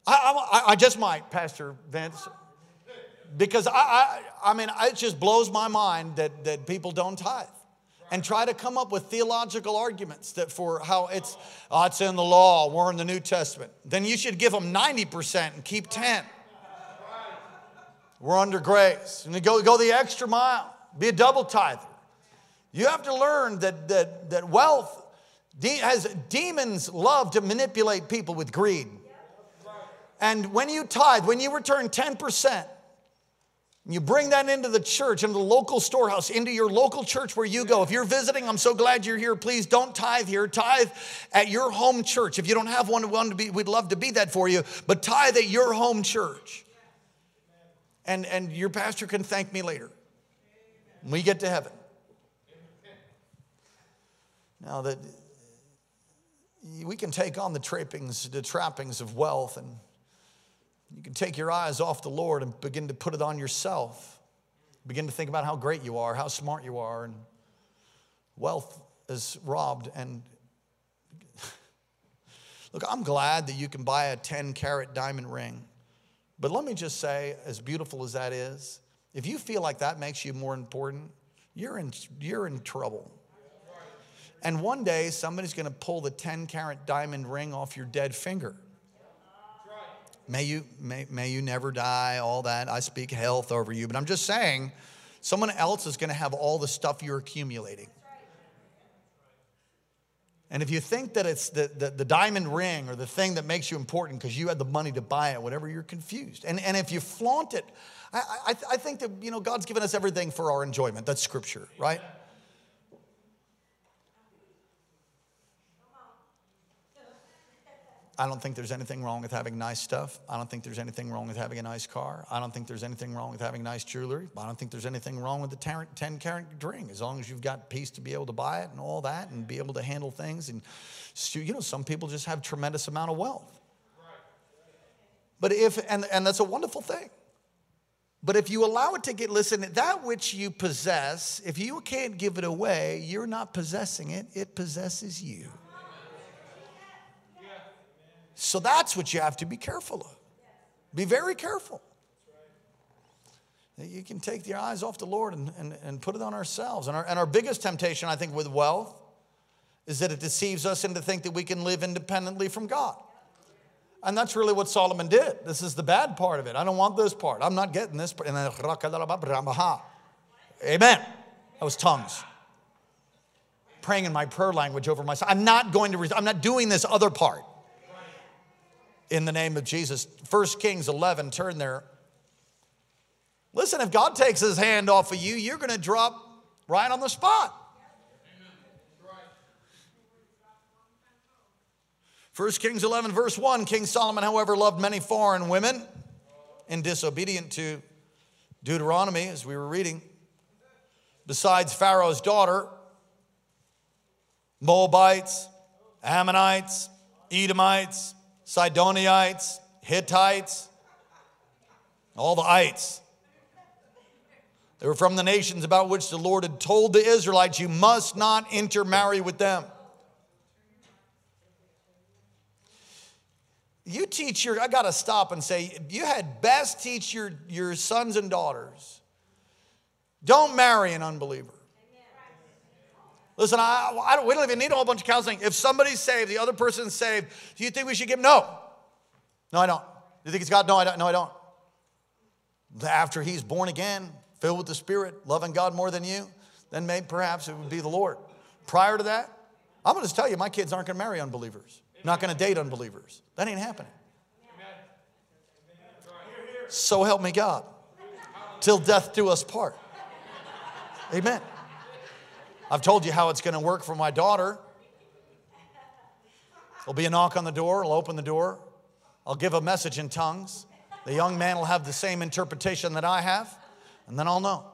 Speaker 1: I, I, I just might, Pastor Vince, because I, I, I mean, it just blows my mind that, that people don't tithe and try to come up with theological arguments that for how it's, oh, it's in the law, we're in the New Testament. Then you should give them 90% and keep 10. We're under grace. And go, go the extra mile. Be a double tither. You have to learn that, that, that wealth has demons love to manipulate people with greed. And when you tithe, when you return 10%, you bring that into the church, into the local storehouse, into your local church where you go. If you're visiting, I'm so glad you're here. Please don't tithe here. Tithe at your home church. If you don't have one, one to be, we'd love to be that for you. But tithe at your home church and, and your pastor can thank me later when we get to heaven. Now that we can take on the trappings, the trappings of wealth, and you can take your eyes off the Lord and begin to put it on yourself. Begin to think about how great you are, how smart you are, and wealth is robbed. And look, I'm glad that you can buy a 10 carat diamond ring. But let me just say, as beautiful as that is, if you feel like that makes you more important, you're in, you're in trouble. And one day, somebody's going to pull the 10 carat diamond ring off your dead finger. May you, may, may you never die, all that. I speak health over you. But I'm just saying, someone else is going to have all the stuff you're accumulating. And if you think that it's the, the, the diamond ring or the thing that makes you important because you had the money to buy it, whatever, you're confused. And, and if you flaunt it, I, I, I think that, you know, God's given us everything for our enjoyment. That's scripture, right? I don't think there's anything wrong with having nice stuff. I don't think there's anything wrong with having a nice car. I don't think there's anything wrong with having nice jewelry. I don't think there's anything wrong with the 10 carat ring as long as you've got peace to be able to buy it and all that and be able to handle things. And, you know, some people just have tremendous amount of wealth. But if, and, and that's a wonderful thing. But if you allow it to get, listen, that which you possess, if you can't give it away, you're not possessing it, it possesses you. So that's what you have to be careful of. Be very careful. You can take your eyes off the Lord and, and, and put it on ourselves. And our, and our biggest temptation, I think, with wealth is that it deceives us into think that we can live independently from God. And that's really what Solomon did. This is the bad part of it. I don't want this part. I'm not getting this part. Amen. That was tongues. Praying in my prayer language over myself. I'm not going to, I'm not doing this other part in the name of Jesus. 1 Kings 11, turn there. Listen, if God takes his hand off of you, you're going to drop right on the spot. 1 Kings 11, verse 1 King Solomon, however, loved many foreign women and disobedient to Deuteronomy, as we were reading. Besides Pharaoh's daughter, Moabites, Ammonites, Edomites, Sidonites, Hittites, all the ites. They were from the nations about which the Lord had told the Israelites, You must not intermarry with them. You teach your, I got to stop and say, you had best teach your, your sons and daughters. Don't marry an unbeliever. Listen, I, I don't, we don't even need a whole bunch of counseling. If somebody's saved, the other person's saved, do you think we should give? No. No, I don't. Do you think it's God? No, I don't. No, I don't. After he's born again, filled with the Spirit, loving God more than you, then maybe perhaps it would be the Lord. Prior to that, I'm going to tell you, my kids aren't going to marry unbelievers, not going to date unbelievers. That ain't happening. So help me God. Till death do us part. Amen. I've told you how it's going to work for my daughter. There'll be a knock on the door, I'll open the door, I'll give a message in tongues. The young man will have the same interpretation that I have, and then I'll know.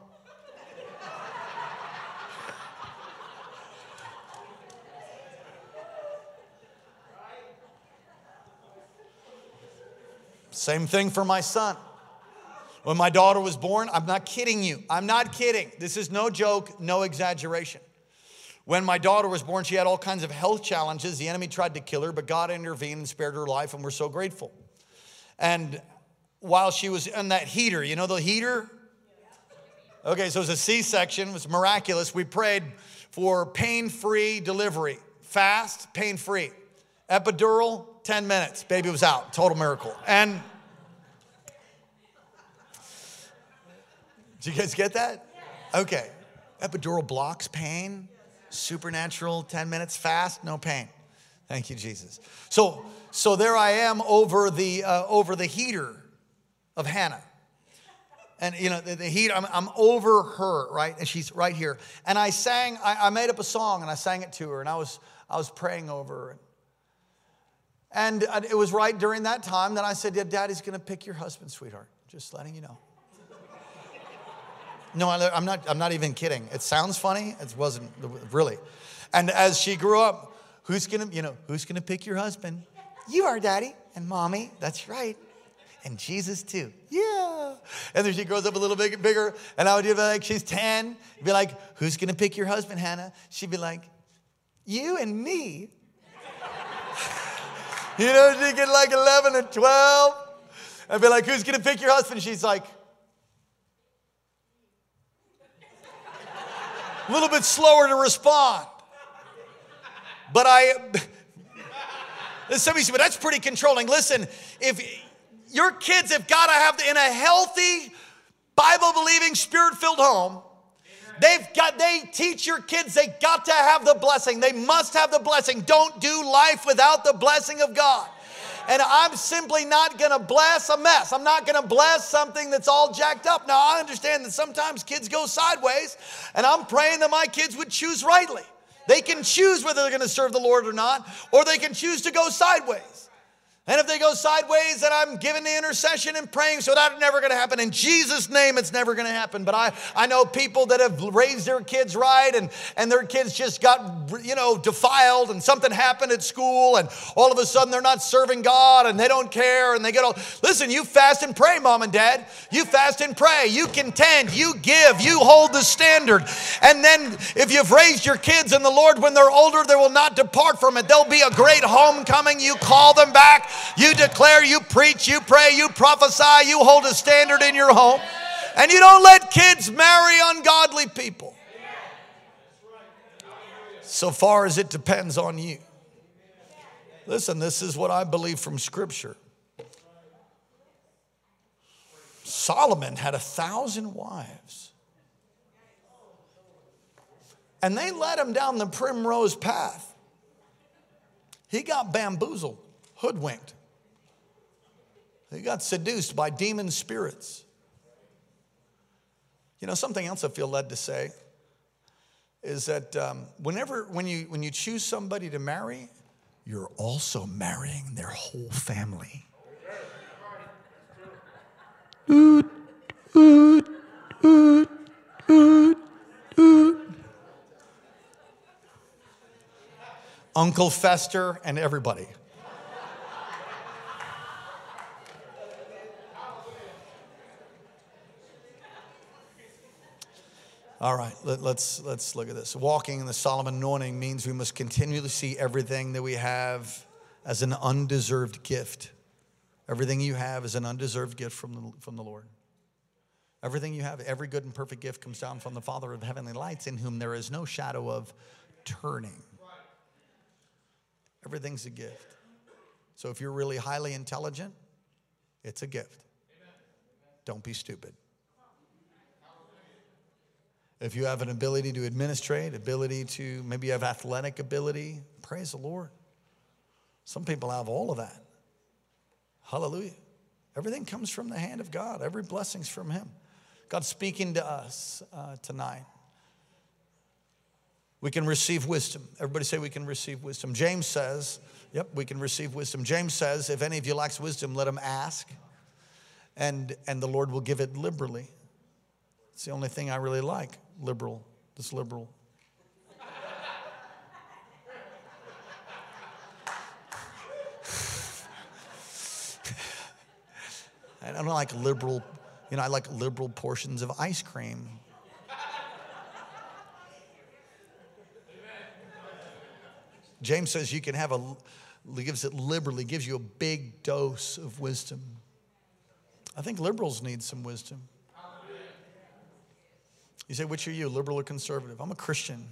Speaker 1: Same thing for my son. When my daughter was born, I'm not kidding you. I'm not kidding. This is no joke, no exaggeration. When my daughter was born, she had all kinds of health challenges. The enemy tried to kill her, but God intervened and spared her life, and we're so grateful. And while she was in that heater, you know the heater? Okay, so it was a C section, it was miraculous. We prayed for pain free delivery, fast, pain free. Epidural, 10 minutes, baby was out, total miracle. And Did you guys get that? Okay. Epidural blocks pain, supernatural, 10 minutes fast, no pain. Thank you, Jesus. So, so there I am over the, uh, over the heater of Hannah. And you know, the, the heat, I'm, I'm, over her, right? And she's right here. And I sang, I, I, made up a song and I sang it to her, and I was, I was praying over her. And it was right during that time that I said, Yeah, daddy's gonna pick your husband, sweetheart. Just letting you know. No, I'm not, I'm not even kidding. It sounds funny. It wasn't really. And as she grew up, who's gonna, you know, who's gonna pick your husband? You are, daddy. And mommy, that's right. And Jesus too. Yeah. And then she grows up a little bit bigger. And I would be like, she's 10. Be like, who's gonna pick your husband, Hannah? She'd be like, you and me. you know, she get like 11 or 12. I'd be like, who's gonna pick your husband? She's like, a little bit slower to respond. But I, somebody said, but that's pretty controlling. Listen, if your kids have got to have, in a healthy, Bible believing, spirit filled home, They've got, they teach your kids they got to have the blessing. They must have the blessing. Don't do life without the blessing of God. And I'm simply not gonna bless a mess. I'm not gonna bless something that's all jacked up. Now, I understand that sometimes kids go sideways, and I'm praying that my kids would choose rightly. They can choose whether they're gonna serve the Lord or not, or they can choose to go sideways. And if they go sideways, then I'm giving the intercession and praying, so that's never gonna happen. In Jesus' name, it's never gonna happen. But I, I know people that have raised their kids right and, and their kids just got, you know, defiled and something happened at school and all of a sudden they're not serving God and they don't care and they get all, listen, you fast and pray, mom and dad. You fast and pray. You contend, you give, you hold the standard. And then if you've raised your kids in the Lord when they're older, they will not depart from it. There'll be a great homecoming. You call them back you declare, you preach, you pray, you prophesy, you hold a standard in your home. And you don't let kids marry ungodly people. So far as it depends on you. Listen, this is what I believe from Scripture. Solomon had a thousand wives. And they led him down the primrose path. He got bamboozled, hoodwinked. He got seduced by demon spirits. You know, something else I feel led to say is that um, whenever, when you, when you choose somebody to marry, you're also marrying their whole family. Uncle Fester and everybody. All right, let, us let's, let's look at this. Walking in the Solomon anointing means we must continually see everything that we have as an undeserved gift. Everything you have is an undeserved gift from the, from the Lord. Everything you have, every good and perfect gift comes down from the Father of heavenly lights, in whom there is no shadow of turning. Everything's a gift. So if you're really highly intelligent, it's a gift. Don't be stupid. If you have an ability to administrate, ability to maybe you have athletic ability, praise the Lord. Some people have all of that. Hallelujah. Everything comes from the hand of God, every blessing's from Him. God's speaking to us uh, tonight. We can receive wisdom. Everybody say we can receive wisdom. James says, yep, we can receive wisdom. James says, if any of you lacks wisdom, let him ask, and, and the Lord will give it liberally. It's the only thing I really like liberal, this liberal. I don't like liberal, you know, I like liberal portions of ice cream. James says you can have a, gives it liberally, gives you a big dose of wisdom. I think liberals need some wisdom. You say, which are you, liberal or conservative? I'm a Christian.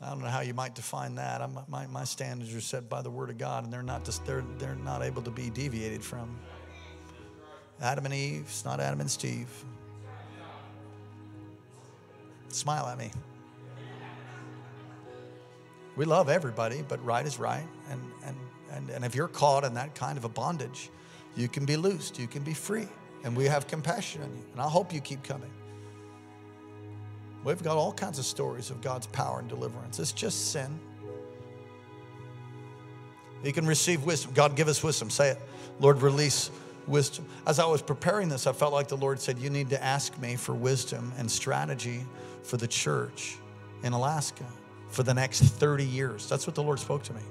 Speaker 1: I don't know how you might define that. I'm, my, my standards are set by the Word of God, and they're not, just, they're, they're not able to be deviated from. Adam and Eve, it's not Adam and Steve. Smile at me. We love everybody, but right is right. And, and, and, and if you're caught in that kind of a bondage, you can be loosed, you can be free. And we have compassion on you. And I hope you keep coming. We've got all kinds of stories of God's power and deliverance. It's just sin. You can receive wisdom. God, give us wisdom. Say it. Lord, release wisdom. As I was preparing this, I felt like the Lord said, You need to ask me for wisdom and strategy for the church in Alaska for the next 30 years. That's what the Lord spoke to me.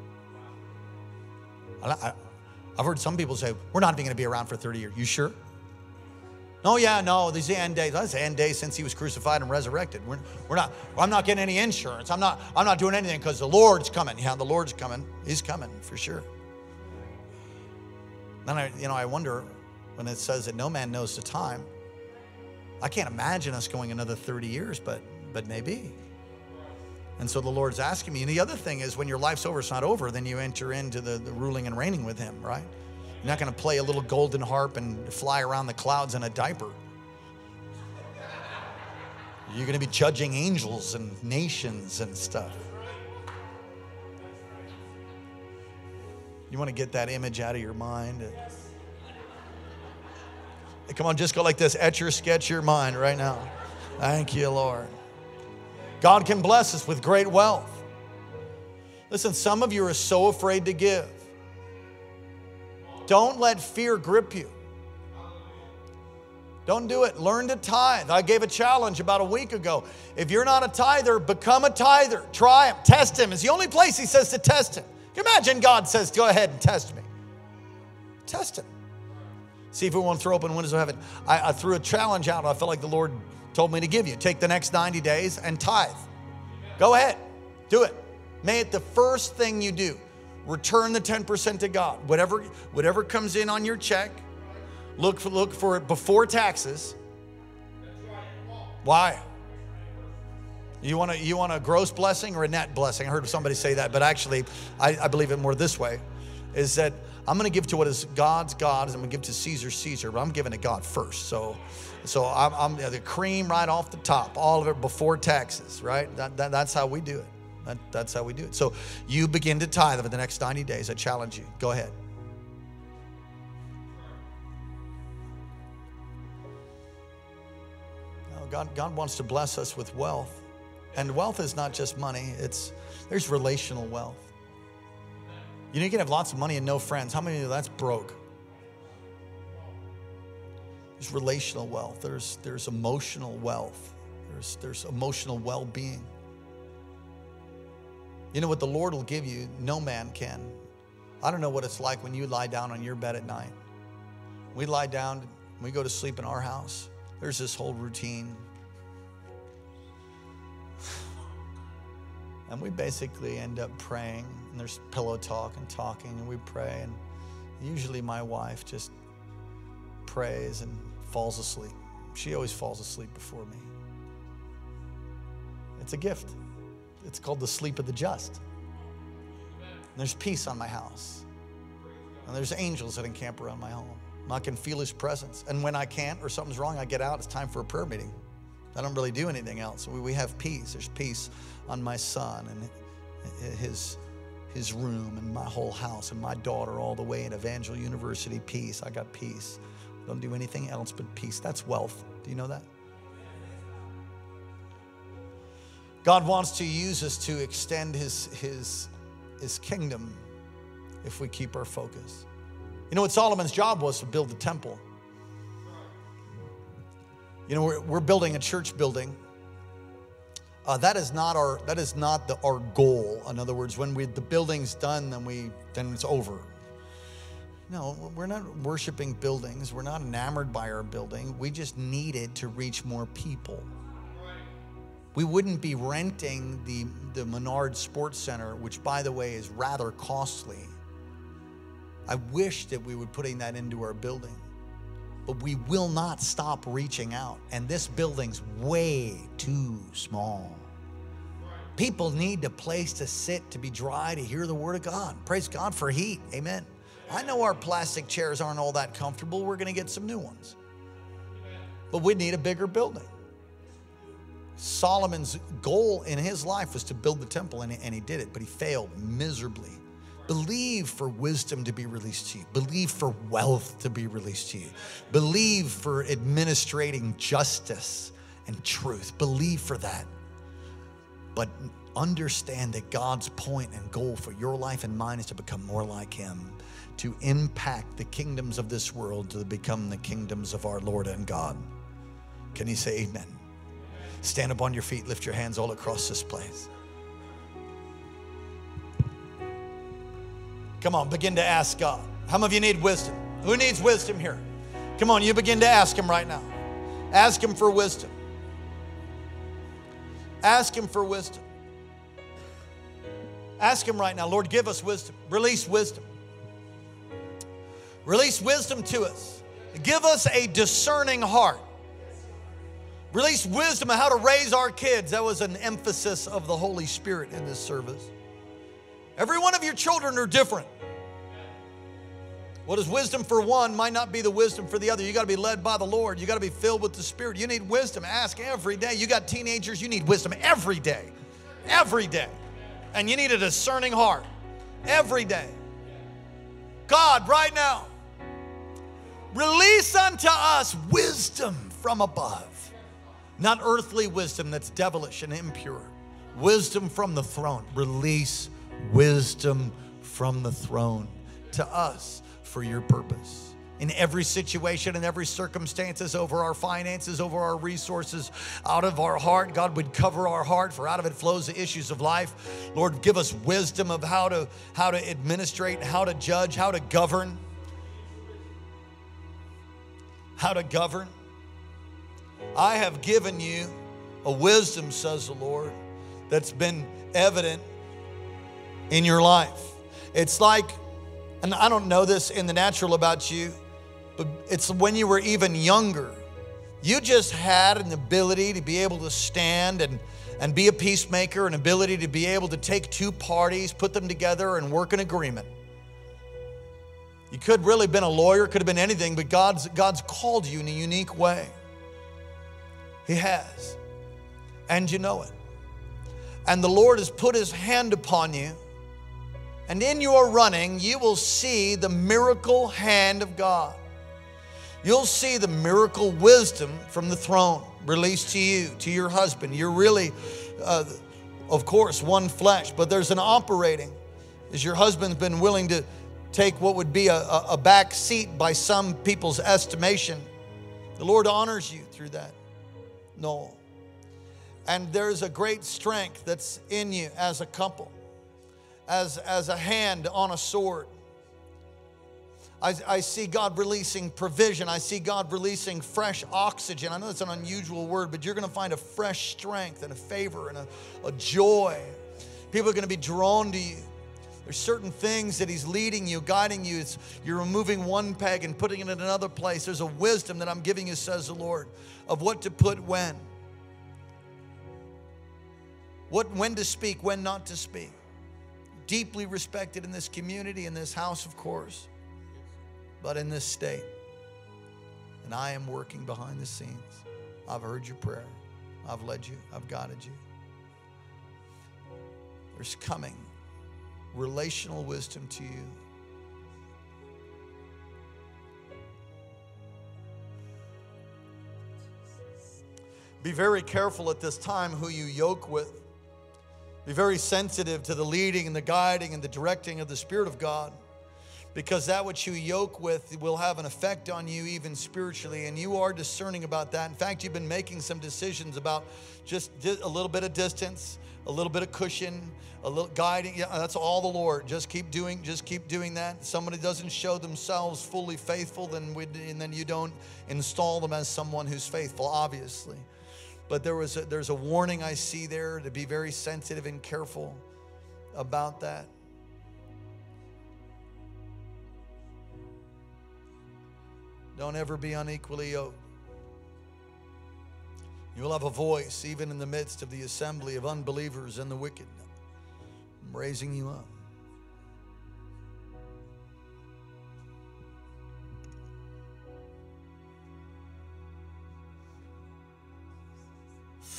Speaker 1: I, have heard some people say, We're not even going to be around for 30 years. You sure? Oh, yeah, no, these end days. That's end days since he was crucified and resurrected. We're, we're not, I'm not getting any insurance. I'm not, I'm not doing anything because the Lord's coming. Yeah, the Lord's coming. He's coming for sure. Then I, you know, I wonder when it says that no man knows the time. I can't imagine us going another 30 years, but but maybe. And so the Lord's asking me. And the other thing is when your life's over, it's not over, then you enter into the, the ruling and reigning with him, right? You're not going to play a little golden harp and fly around the clouds in a diaper. You're going to be judging angels and nations and stuff. You want to get that image out of your mind? Come on, just go like this etch your sketch your mind right now. Thank you, Lord. God can bless us with great wealth. Listen, some of you are so afraid to give. Don't let fear grip you. Don't do it. Learn to tithe. I gave a challenge about a week ago. If you're not a tither, become a tither. Try him. Test him. It's the only place he says to test him. Imagine God says, Go ahead and test me? Test him. See if we want to throw open windows of heaven. I, I threw a challenge out. I felt like the Lord told me to give you. Take the next 90 days and tithe. Go ahead. Do it. May it the first thing you do. Return the 10% to God. Whatever, whatever comes in on your check, look for, look for it before taxes. Why? You want, a, you want a gross blessing or a net blessing? I heard somebody say that, but actually, I, I believe it more this way is that I'm going to give to what is God's God, I'm going to give to Caesar Caesar, but I'm giving to God first. So, so I'm, I'm the cream right off the top, all of it before taxes, right? That, that, that's how we do it. That, that's how we do it. So you begin to tithe over the next 90 days. I challenge you. Go ahead. God, God wants to bless us with wealth. And wealth is not just money, it's there's relational wealth. You know, you can have lots of money and no friends. How many of you that's broke? There's relational wealth, there's, there's emotional wealth, there's, there's emotional well being. You know what the Lord will give you, no man can. I don't know what it's like when you lie down on your bed at night. We lie down, we go to sleep in our house. There's this whole routine. And we basically end up praying, and there's pillow talk and talking, and we pray. And usually my wife just prays and falls asleep. She always falls asleep before me. It's a gift. It's called the sleep of the just. And there's peace on my house. And there's angels that encamp around my home. I can feel his presence. And when I can't or something's wrong, I get out. It's time for a prayer meeting. I don't really do anything else. We, we have peace. There's peace on my son and his, his room and my whole house and my daughter all the way in Evangel University. Peace. I got peace. Don't do anything else but peace. That's wealth. Do you know that? God wants to use us to extend his, his, his kingdom if we keep our focus. You know what Solomon's job was to build the temple. You know, we're, we're building a church building. Uh, that is not our that is not the, our goal. In other words, when we the building's done, then we then it's over. No, we're not worshiping buildings. We're not enamored by our building. We just needed to reach more people. We wouldn't be renting the, the Menard Sports Center, which, by the way, is rather costly. I wish that we would putting that into our building. But we will not stop reaching out. And this building's way too small. People need a place to sit, to be dry, to hear the word of God. Praise God for heat. Amen. I know our plastic chairs aren't all that comfortable. We're going to get some new ones. But we need a bigger building. Solomon's goal in his life was to build the temple, and he, and he did it, but he failed miserably. Believe for wisdom to be released to you. Believe for wealth to be released to you. Believe for administrating justice and truth. Believe for that. But understand that God's point and goal for your life and mine is to become more like Him, to impact the kingdoms of this world to become the kingdoms of our Lord and God. Can you say amen? Stand up on your feet, lift your hands all across this place. Come on, begin to ask God. How many of you need wisdom? Who needs wisdom here? Come on, you begin to ask Him right now. Ask Him for wisdom. Ask Him for wisdom. Ask Him right now, Lord, give us wisdom. Release wisdom. Release wisdom to us. Give us a discerning heart. Release wisdom on how to raise our kids. That was an emphasis of the Holy Spirit in this service. Every one of your children are different. What is wisdom for one might not be the wisdom for the other. You got to be led by the Lord. You got to be filled with the Spirit. You need wisdom. Ask every day. You got teenagers, you need wisdom every day. Every day. And you need a discerning heart every day. God, right now, release unto us wisdom from above. Not earthly wisdom that's devilish and impure. Wisdom from the throne. Release wisdom from the throne to us for your purpose. In every situation, in every circumstances, over our finances, over our resources, out of our heart, God would cover our heart, for out of it flows the issues of life. Lord, give us wisdom of how to how to administrate, how to judge, how to govern. How to govern. I have given you a wisdom, says the Lord, that's been evident in your life. It's like, and I don't know this in the natural about you, but it's when you were even younger. You just had an ability to be able to stand and, and be a peacemaker, an ability to be able to take two parties, put them together, and work an agreement. You could really have been a lawyer, could have been anything, but God's, God's called you in a unique way. He has. And you know it. And the Lord has put his hand upon you. And in your running, you will see the miracle hand of God. You'll see the miracle wisdom from the throne released to you, to your husband. You're really, uh, of course, one flesh, but there's an operating. As your husband's been willing to take what would be a, a back seat by some people's estimation, the Lord honors you through that. No. And there's a great strength that's in you as a couple, as, as a hand on a sword. I, I, see God releasing provision. I see God releasing fresh oxygen. I know that's an unusual word, but you're going to find a fresh strength and a favor and a, a joy. People are going to be drawn to you. There's certain things that He's leading you, guiding you. It's, you're removing one peg and putting it in another place. There's a wisdom that I'm giving you, says the Lord of what to put when. What, when to speak, when not to speak. Deeply respected in this community, in this house, of course, but in this state. And I am working behind the scenes. I've heard your prayer. I've led you. I've guided you. There's coming relational wisdom to you Be very careful at this time who you yoke with. Be very sensitive to the leading and the guiding and the directing of the Spirit of God because that which you yoke with will have an effect on you even spiritually and you are discerning about that in fact you've been making some decisions about just a little bit of distance a little bit of cushion a little guiding yeah that's all the lord just keep doing just keep doing that somebody doesn't show themselves fully faithful then we, and then you don't install them as someone who's faithful obviously but there was a, there's a warning I see there to be very sensitive and careful about that. Don't ever be unequally yoked. You will have a voice even in the midst of the assembly of unbelievers and the wicked. I'm raising you up.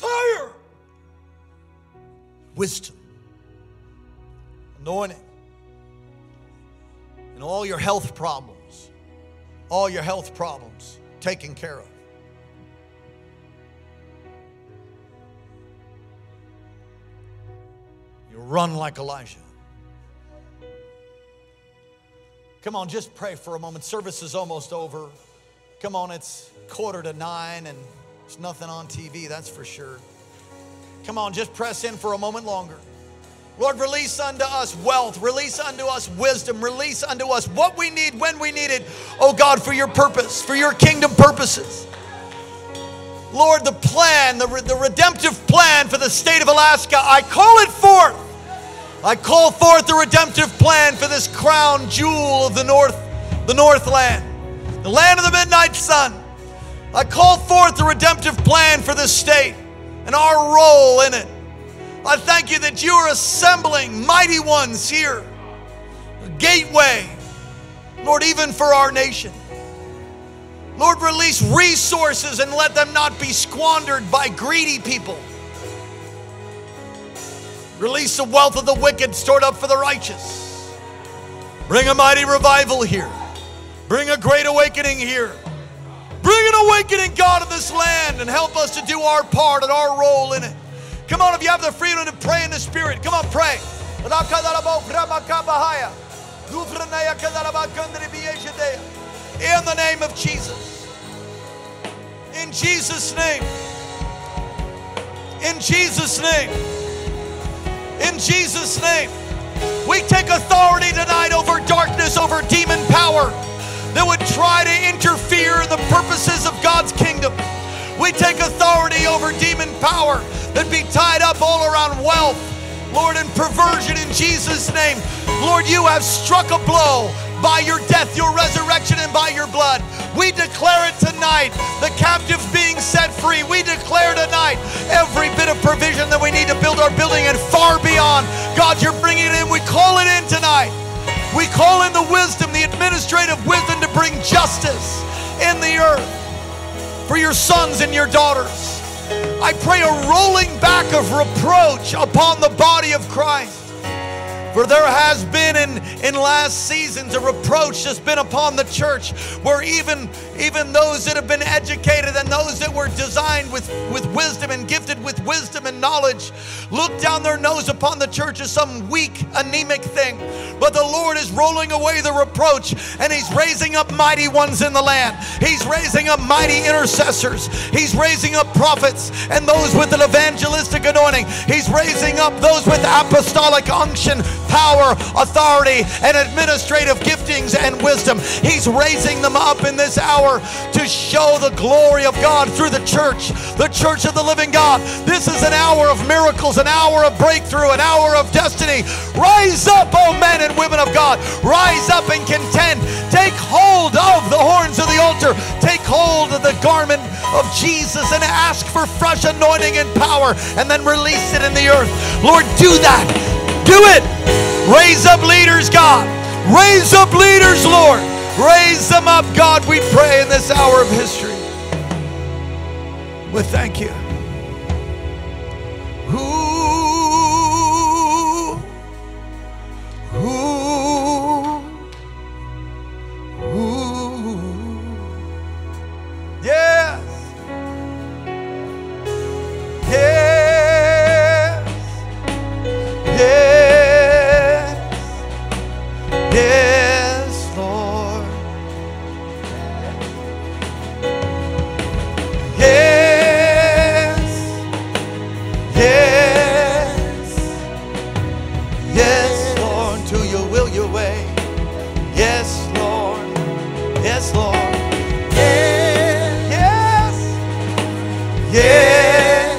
Speaker 1: fire, wisdom, anointing, and all your health problems, all your health problems taken care of. Run like Elijah. Come on, just pray for a moment. Service is almost over. Come on, it's quarter to nine and there's nothing on TV, that's for sure. Come on, just press in for a moment longer. Lord, release unto us wealth, release unto us wisdom, release unto us what we need when we need it, oh God, for your purpose, for your kingdom purposes. Lord, the plan, the, the redemptive plan for the state of Alaska, I call it forth. I call forth the redemptive plan for this crown jewel of the north, the Northland, the land of the midnight sun. I call forth the redemptive plan for this state and our role in it. I thank you that you are assembling mighty ones here. A gateway Lord, even for our nation. Lord, release resources and let them not be squandered by greedy people. Release the wealth of the wicked stored up for the righteous. Bring a mighty revival here. Bring a great awakening here. Bring an awakening, God, of this land and help us to do our part and our role in it. Come on, if you have the freedom to pray in the Spirit, come on, pray. In the name of Jesus. In Jesus' name. In Jesus' name. In Jesus' name. We take authority tonight over darkness, over demon power that would try to interfere in the purposes of God's kingdom. We take authority over demon power that be tied up all around wealth, Lord, and perversion in Jesus' name. Lord, you have struck a blow by your death, your resurrection, and by your blood. We declare it tonight. The captives being set free. We declare tonight every bit of provision that we need to build our building and far beyond. God, you're bringing it in. We call it in tonight. We call in the wisdom, the administrative wisdom to bring justice in the earth for your sons and your daughters. I pray a rolling back of reproach upon the body of Christ. For there has been in, in last seasons a reproach that's been upon the church where even, even those that have been educated and those that were designed with, with wisdom and gifted with wisdom and knowledge look down their nose upon the church as some weak, anemic thing. But the Lord is rolling away the reproach and He's raising up mighty ones in the land. He's raising up mighty intercessors. He's raising up prophets and those with an evangelistic anointing. He's raising up those with apostolic unction power, authority, and administrative giftings and wisdom. He's raising them up in this hour to show the glory of God through the church, the church of the living God. This is an hour of miracles, an hour of breakthrough, an hour of destiny. Rise up, oh men and women of God. Rise up and contend. Take hold of the horns of the altar. Take hold of the garment of Jesus and ask for fresh anointing and power and then release it in the earth. Lord, do that. Do it. Raise up leaders, God. Raise up leaders, Lord. Raise them up, God, we pray in this hour of history. We thank you. Ooh, ooh, Yes, Lord. Yes. Yes. Yes, Lord, to your will, your way. Yes, Lord. Yes, Lord. Yes. Yes. Yes.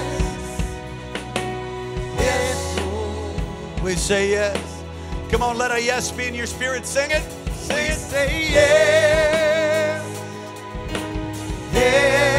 Speaker 1: Yes. We say yes. On, let a yes be in your spirit. Sing it. Sing it. Say. Yes. Yes,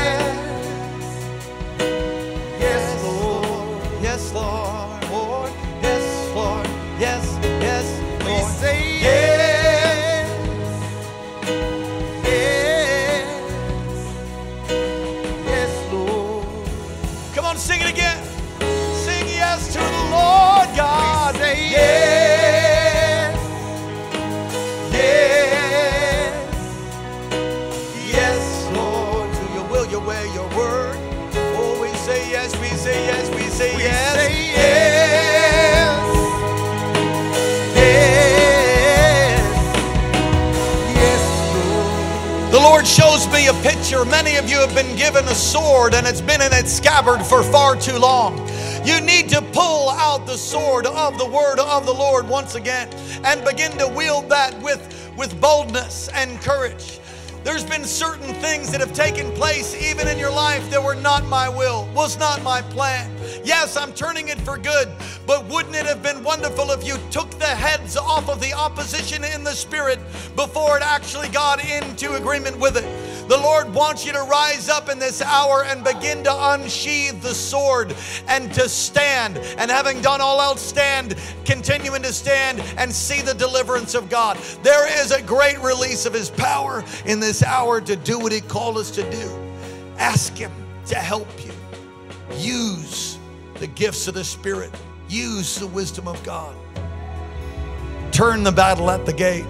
Speaker 1: picture. Many of you have been given a sword and it's been in its scabbard for far too long. You need to pull out the sword of the word of the Lord once again and begin to wield that with, with boldness and courage. There's been certain things that have taken place even in your life that were not my will, was not my plan. Yes, I'm turning it for good, but wouldn't it have been wonderful if you took the heads off of the opposition in the spirit before it actually got into agreement with it? The Lord wants you to rise up in this hour and begin to unsheathe the sword and to stand. And having done all else, stand, continuing to stand and see the deliverance of God. There is a great release of His power in this hour to do what He called us to do. Ask Him to help you. Use the gifts of the Spirit, use the wisdom of God. Turn the battle at the gate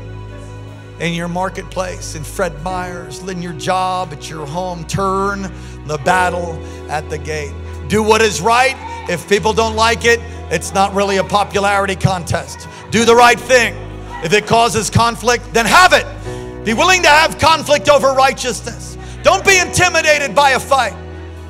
Speaker 1: in your marketplace, in Fred Meyer's, in your job, at your home. Turn the battle at the gate. Do what is right. If people don't like it, it's not really a popularity contest. Do the right thing. If it causes conflict, then have it. Be willing to have conflict over righteousness. Don't be intimidated by a fight.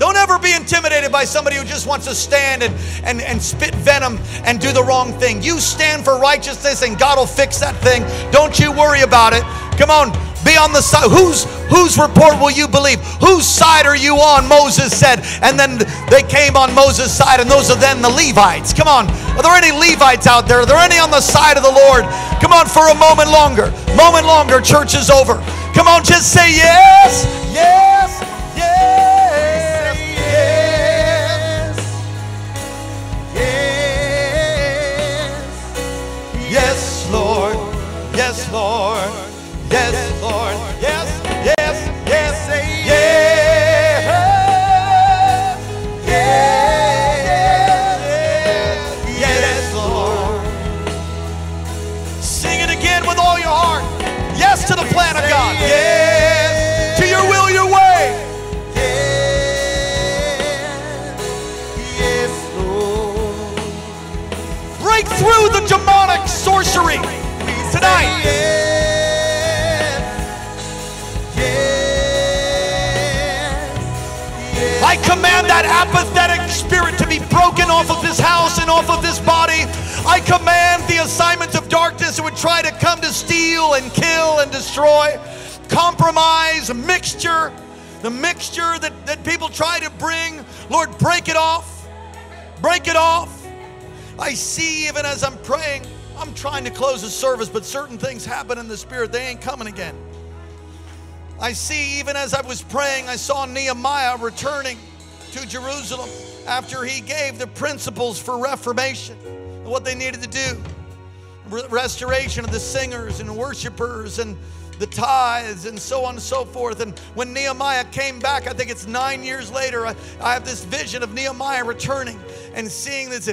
Speaker 1: Don't ever be intimidated by somebody who just wants to stand and, and, and spit venom and do the wrong thing. You stand for righteousness and God will fix that thing. Don't you worry about it. Come on, be on the side. Whose, whose report will you believe? Whose side are you on? Moses said. And then they came on Moses' side, and those are then the Levites. Come on. Are there any Levites out there? Are there any on the side of the Lord? Come on for a moment longer. Moment longer. Church is over. Come on, just say yes, yes, yes. Yes, Lord. Yes, Lord. Yes, yes, yes. Yes. Yes, yes, Lord. Sing it again with all your heart. Yes to the plan of God. Yes to your will, your way. Yes, Lord. Break through the demonic sorcery tonight. I command that apathetic spirit to be broken off of this house and off of this body. I command the assignments of darkness that would try to come to steal and kill and destroy, compromise, mixture, the mixture that, that people try to bring. Lord, break it off. Break it off. I see even as I'm praying, I'm trying to close the service, but certain things happen in the spirit. They ain't coming again. I see even as I was praying, I saw Nehemiah returning to Jerusalem after he gave the principles for reformation, and what they needed to do restoration of the singers and worshipers and the tithes and so on and so forth. And when Nehemiah came back, I think it's nine years later, I, I have this vision of Nehemiah returning and seeing this.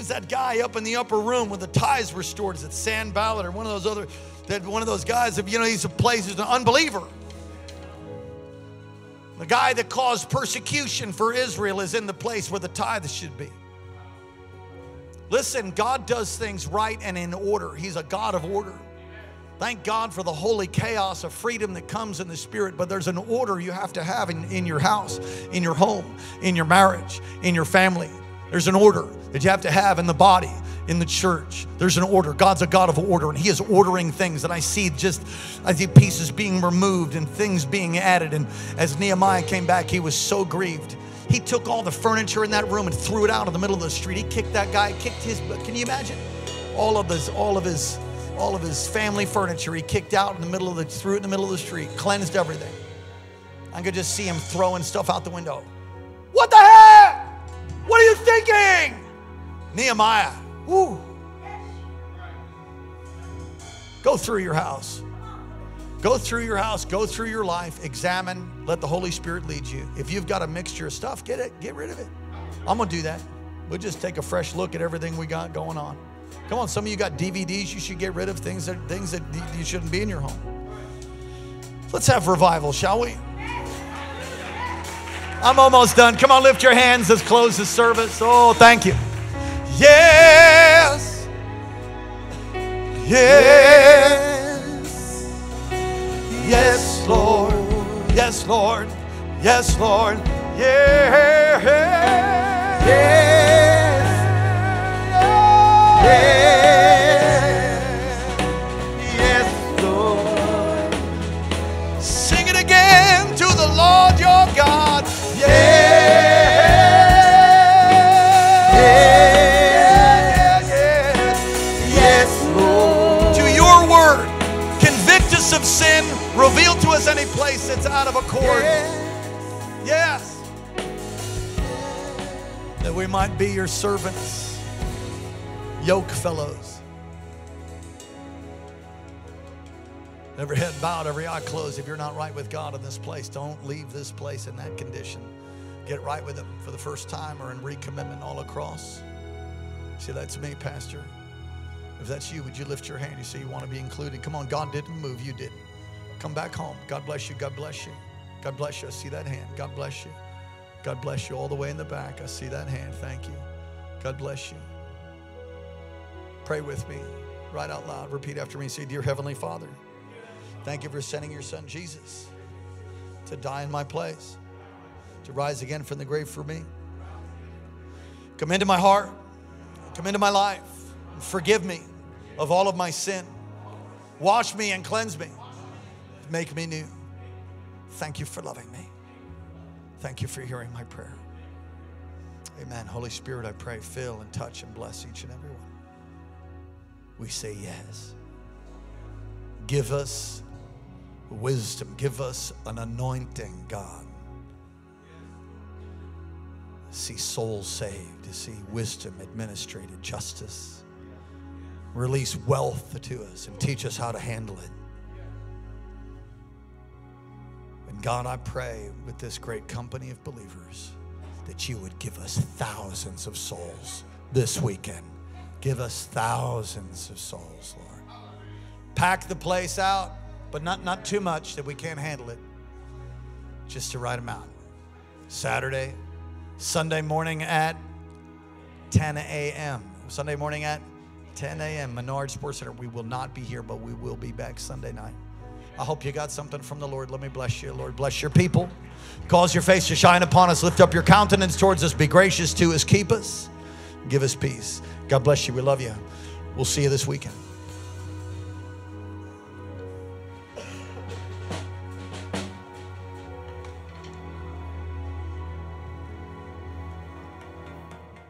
Speaker 1: Who's that guy up in the upper room with the tithes stored? Is it Sanballat or one of those other? That one of those guys, If you know, he's a place, he's an unbeliever. The guy that caused persecution for Israel is in the place where the tithes should be. Listen, God does things right and in order. He's a God of order. Thank God for the holy chaos of freedom that comes in the spirit, but there's an order you have to have in, in your house, in your home, in your marriage, in your family. There's an order that you have to have in the body, in the church. There's an order. God's a God of order, and He is ordering things. And I see just, I see pieces being removed and things being added. And as Nehemiah came back, he was so grieved. He took all the furniture in that room and threw it out in the middle of the street. He kicked that guy, kicked his. Can you imagine? All of his, all of his, all of his family furniture. He kicked out in the middle of the, threw it in the middle of the street, cleansed everything. I could just see him throwing stuff out the window. What the heck? Are you thinking? Nehemiah. Woo. Go through your house. Go through your house, go through your life, examine, let the Holy Spirit lead you. If you've got a mixture of stuff, get it, get rid of it. I'm gonna do that. We'll just take a fresh look at everything we got going on. Come on, some of you got DVDs you should get rid of, things that things that you shouldn't be in your home. Let's have revival, shall we? I'm almost done. Come on, lift your hands. Let's close the service. Oh, thank you. Yes. Yes. Yes, Lord. Yes, Lord. Yes, Lord. Yes. Yes. Yes. Yes, Lord. Sing it again to the Lord your God. Us any place that's out of accord. Yes. That we might be your servants, yoke fellows. Every head bowed, every eye closed. If you're not right with God in this place, don't leave this place in that condition. Get right with Him for the first time or in recommitment all across. See, that's me, Pastor. If that's you, would you lift your hand? You say you want to be included. Come on, God didn't move, you did. Come back home. God bless you. God bless you. God bless you. I see that hand. God bless you. God bless you all the way in the back. I see that hand. Thank you. God bless you. Pray with me right out loud. Repeat after me. Say, Dear Heavenly Father, thank you for sending your son Jesus to die in my place, to rise again from the grave for me. Come into my heart, come into my life, forgive me of all of my sin. Wash me and cleanse me. Make me new. Thank you for loving me. Thank you for hearing my prayer. Amen. Holy Spirit, I pray, fill and touch and bless each and every one. We say yes. Give us wisdom. Give us an anointing, God. See souls saved, to see wisdom administrated, justice. Release wealth to us and teach us how to handle it. And God, I pray with this great company of believers that you would give us thousands of souls this weekend. Give us thousands of souls, Lord. Pack the place out, but not, not too much that we can't handle it, just to the right amount. Saturday, Sunday morning at 10 a.m. Sunday morning at 10 a.m. Menard Sports Center. We will not be here, but we will be back Sunday night. I hope you got something from the Lord. Let me bless you. Lord, bless your people. Cause your face to shine upon us. Lift up your countenance towards us. Be gracious to us. Keep us. Give us peace. God bless you. We love you. We'll see you this weekend.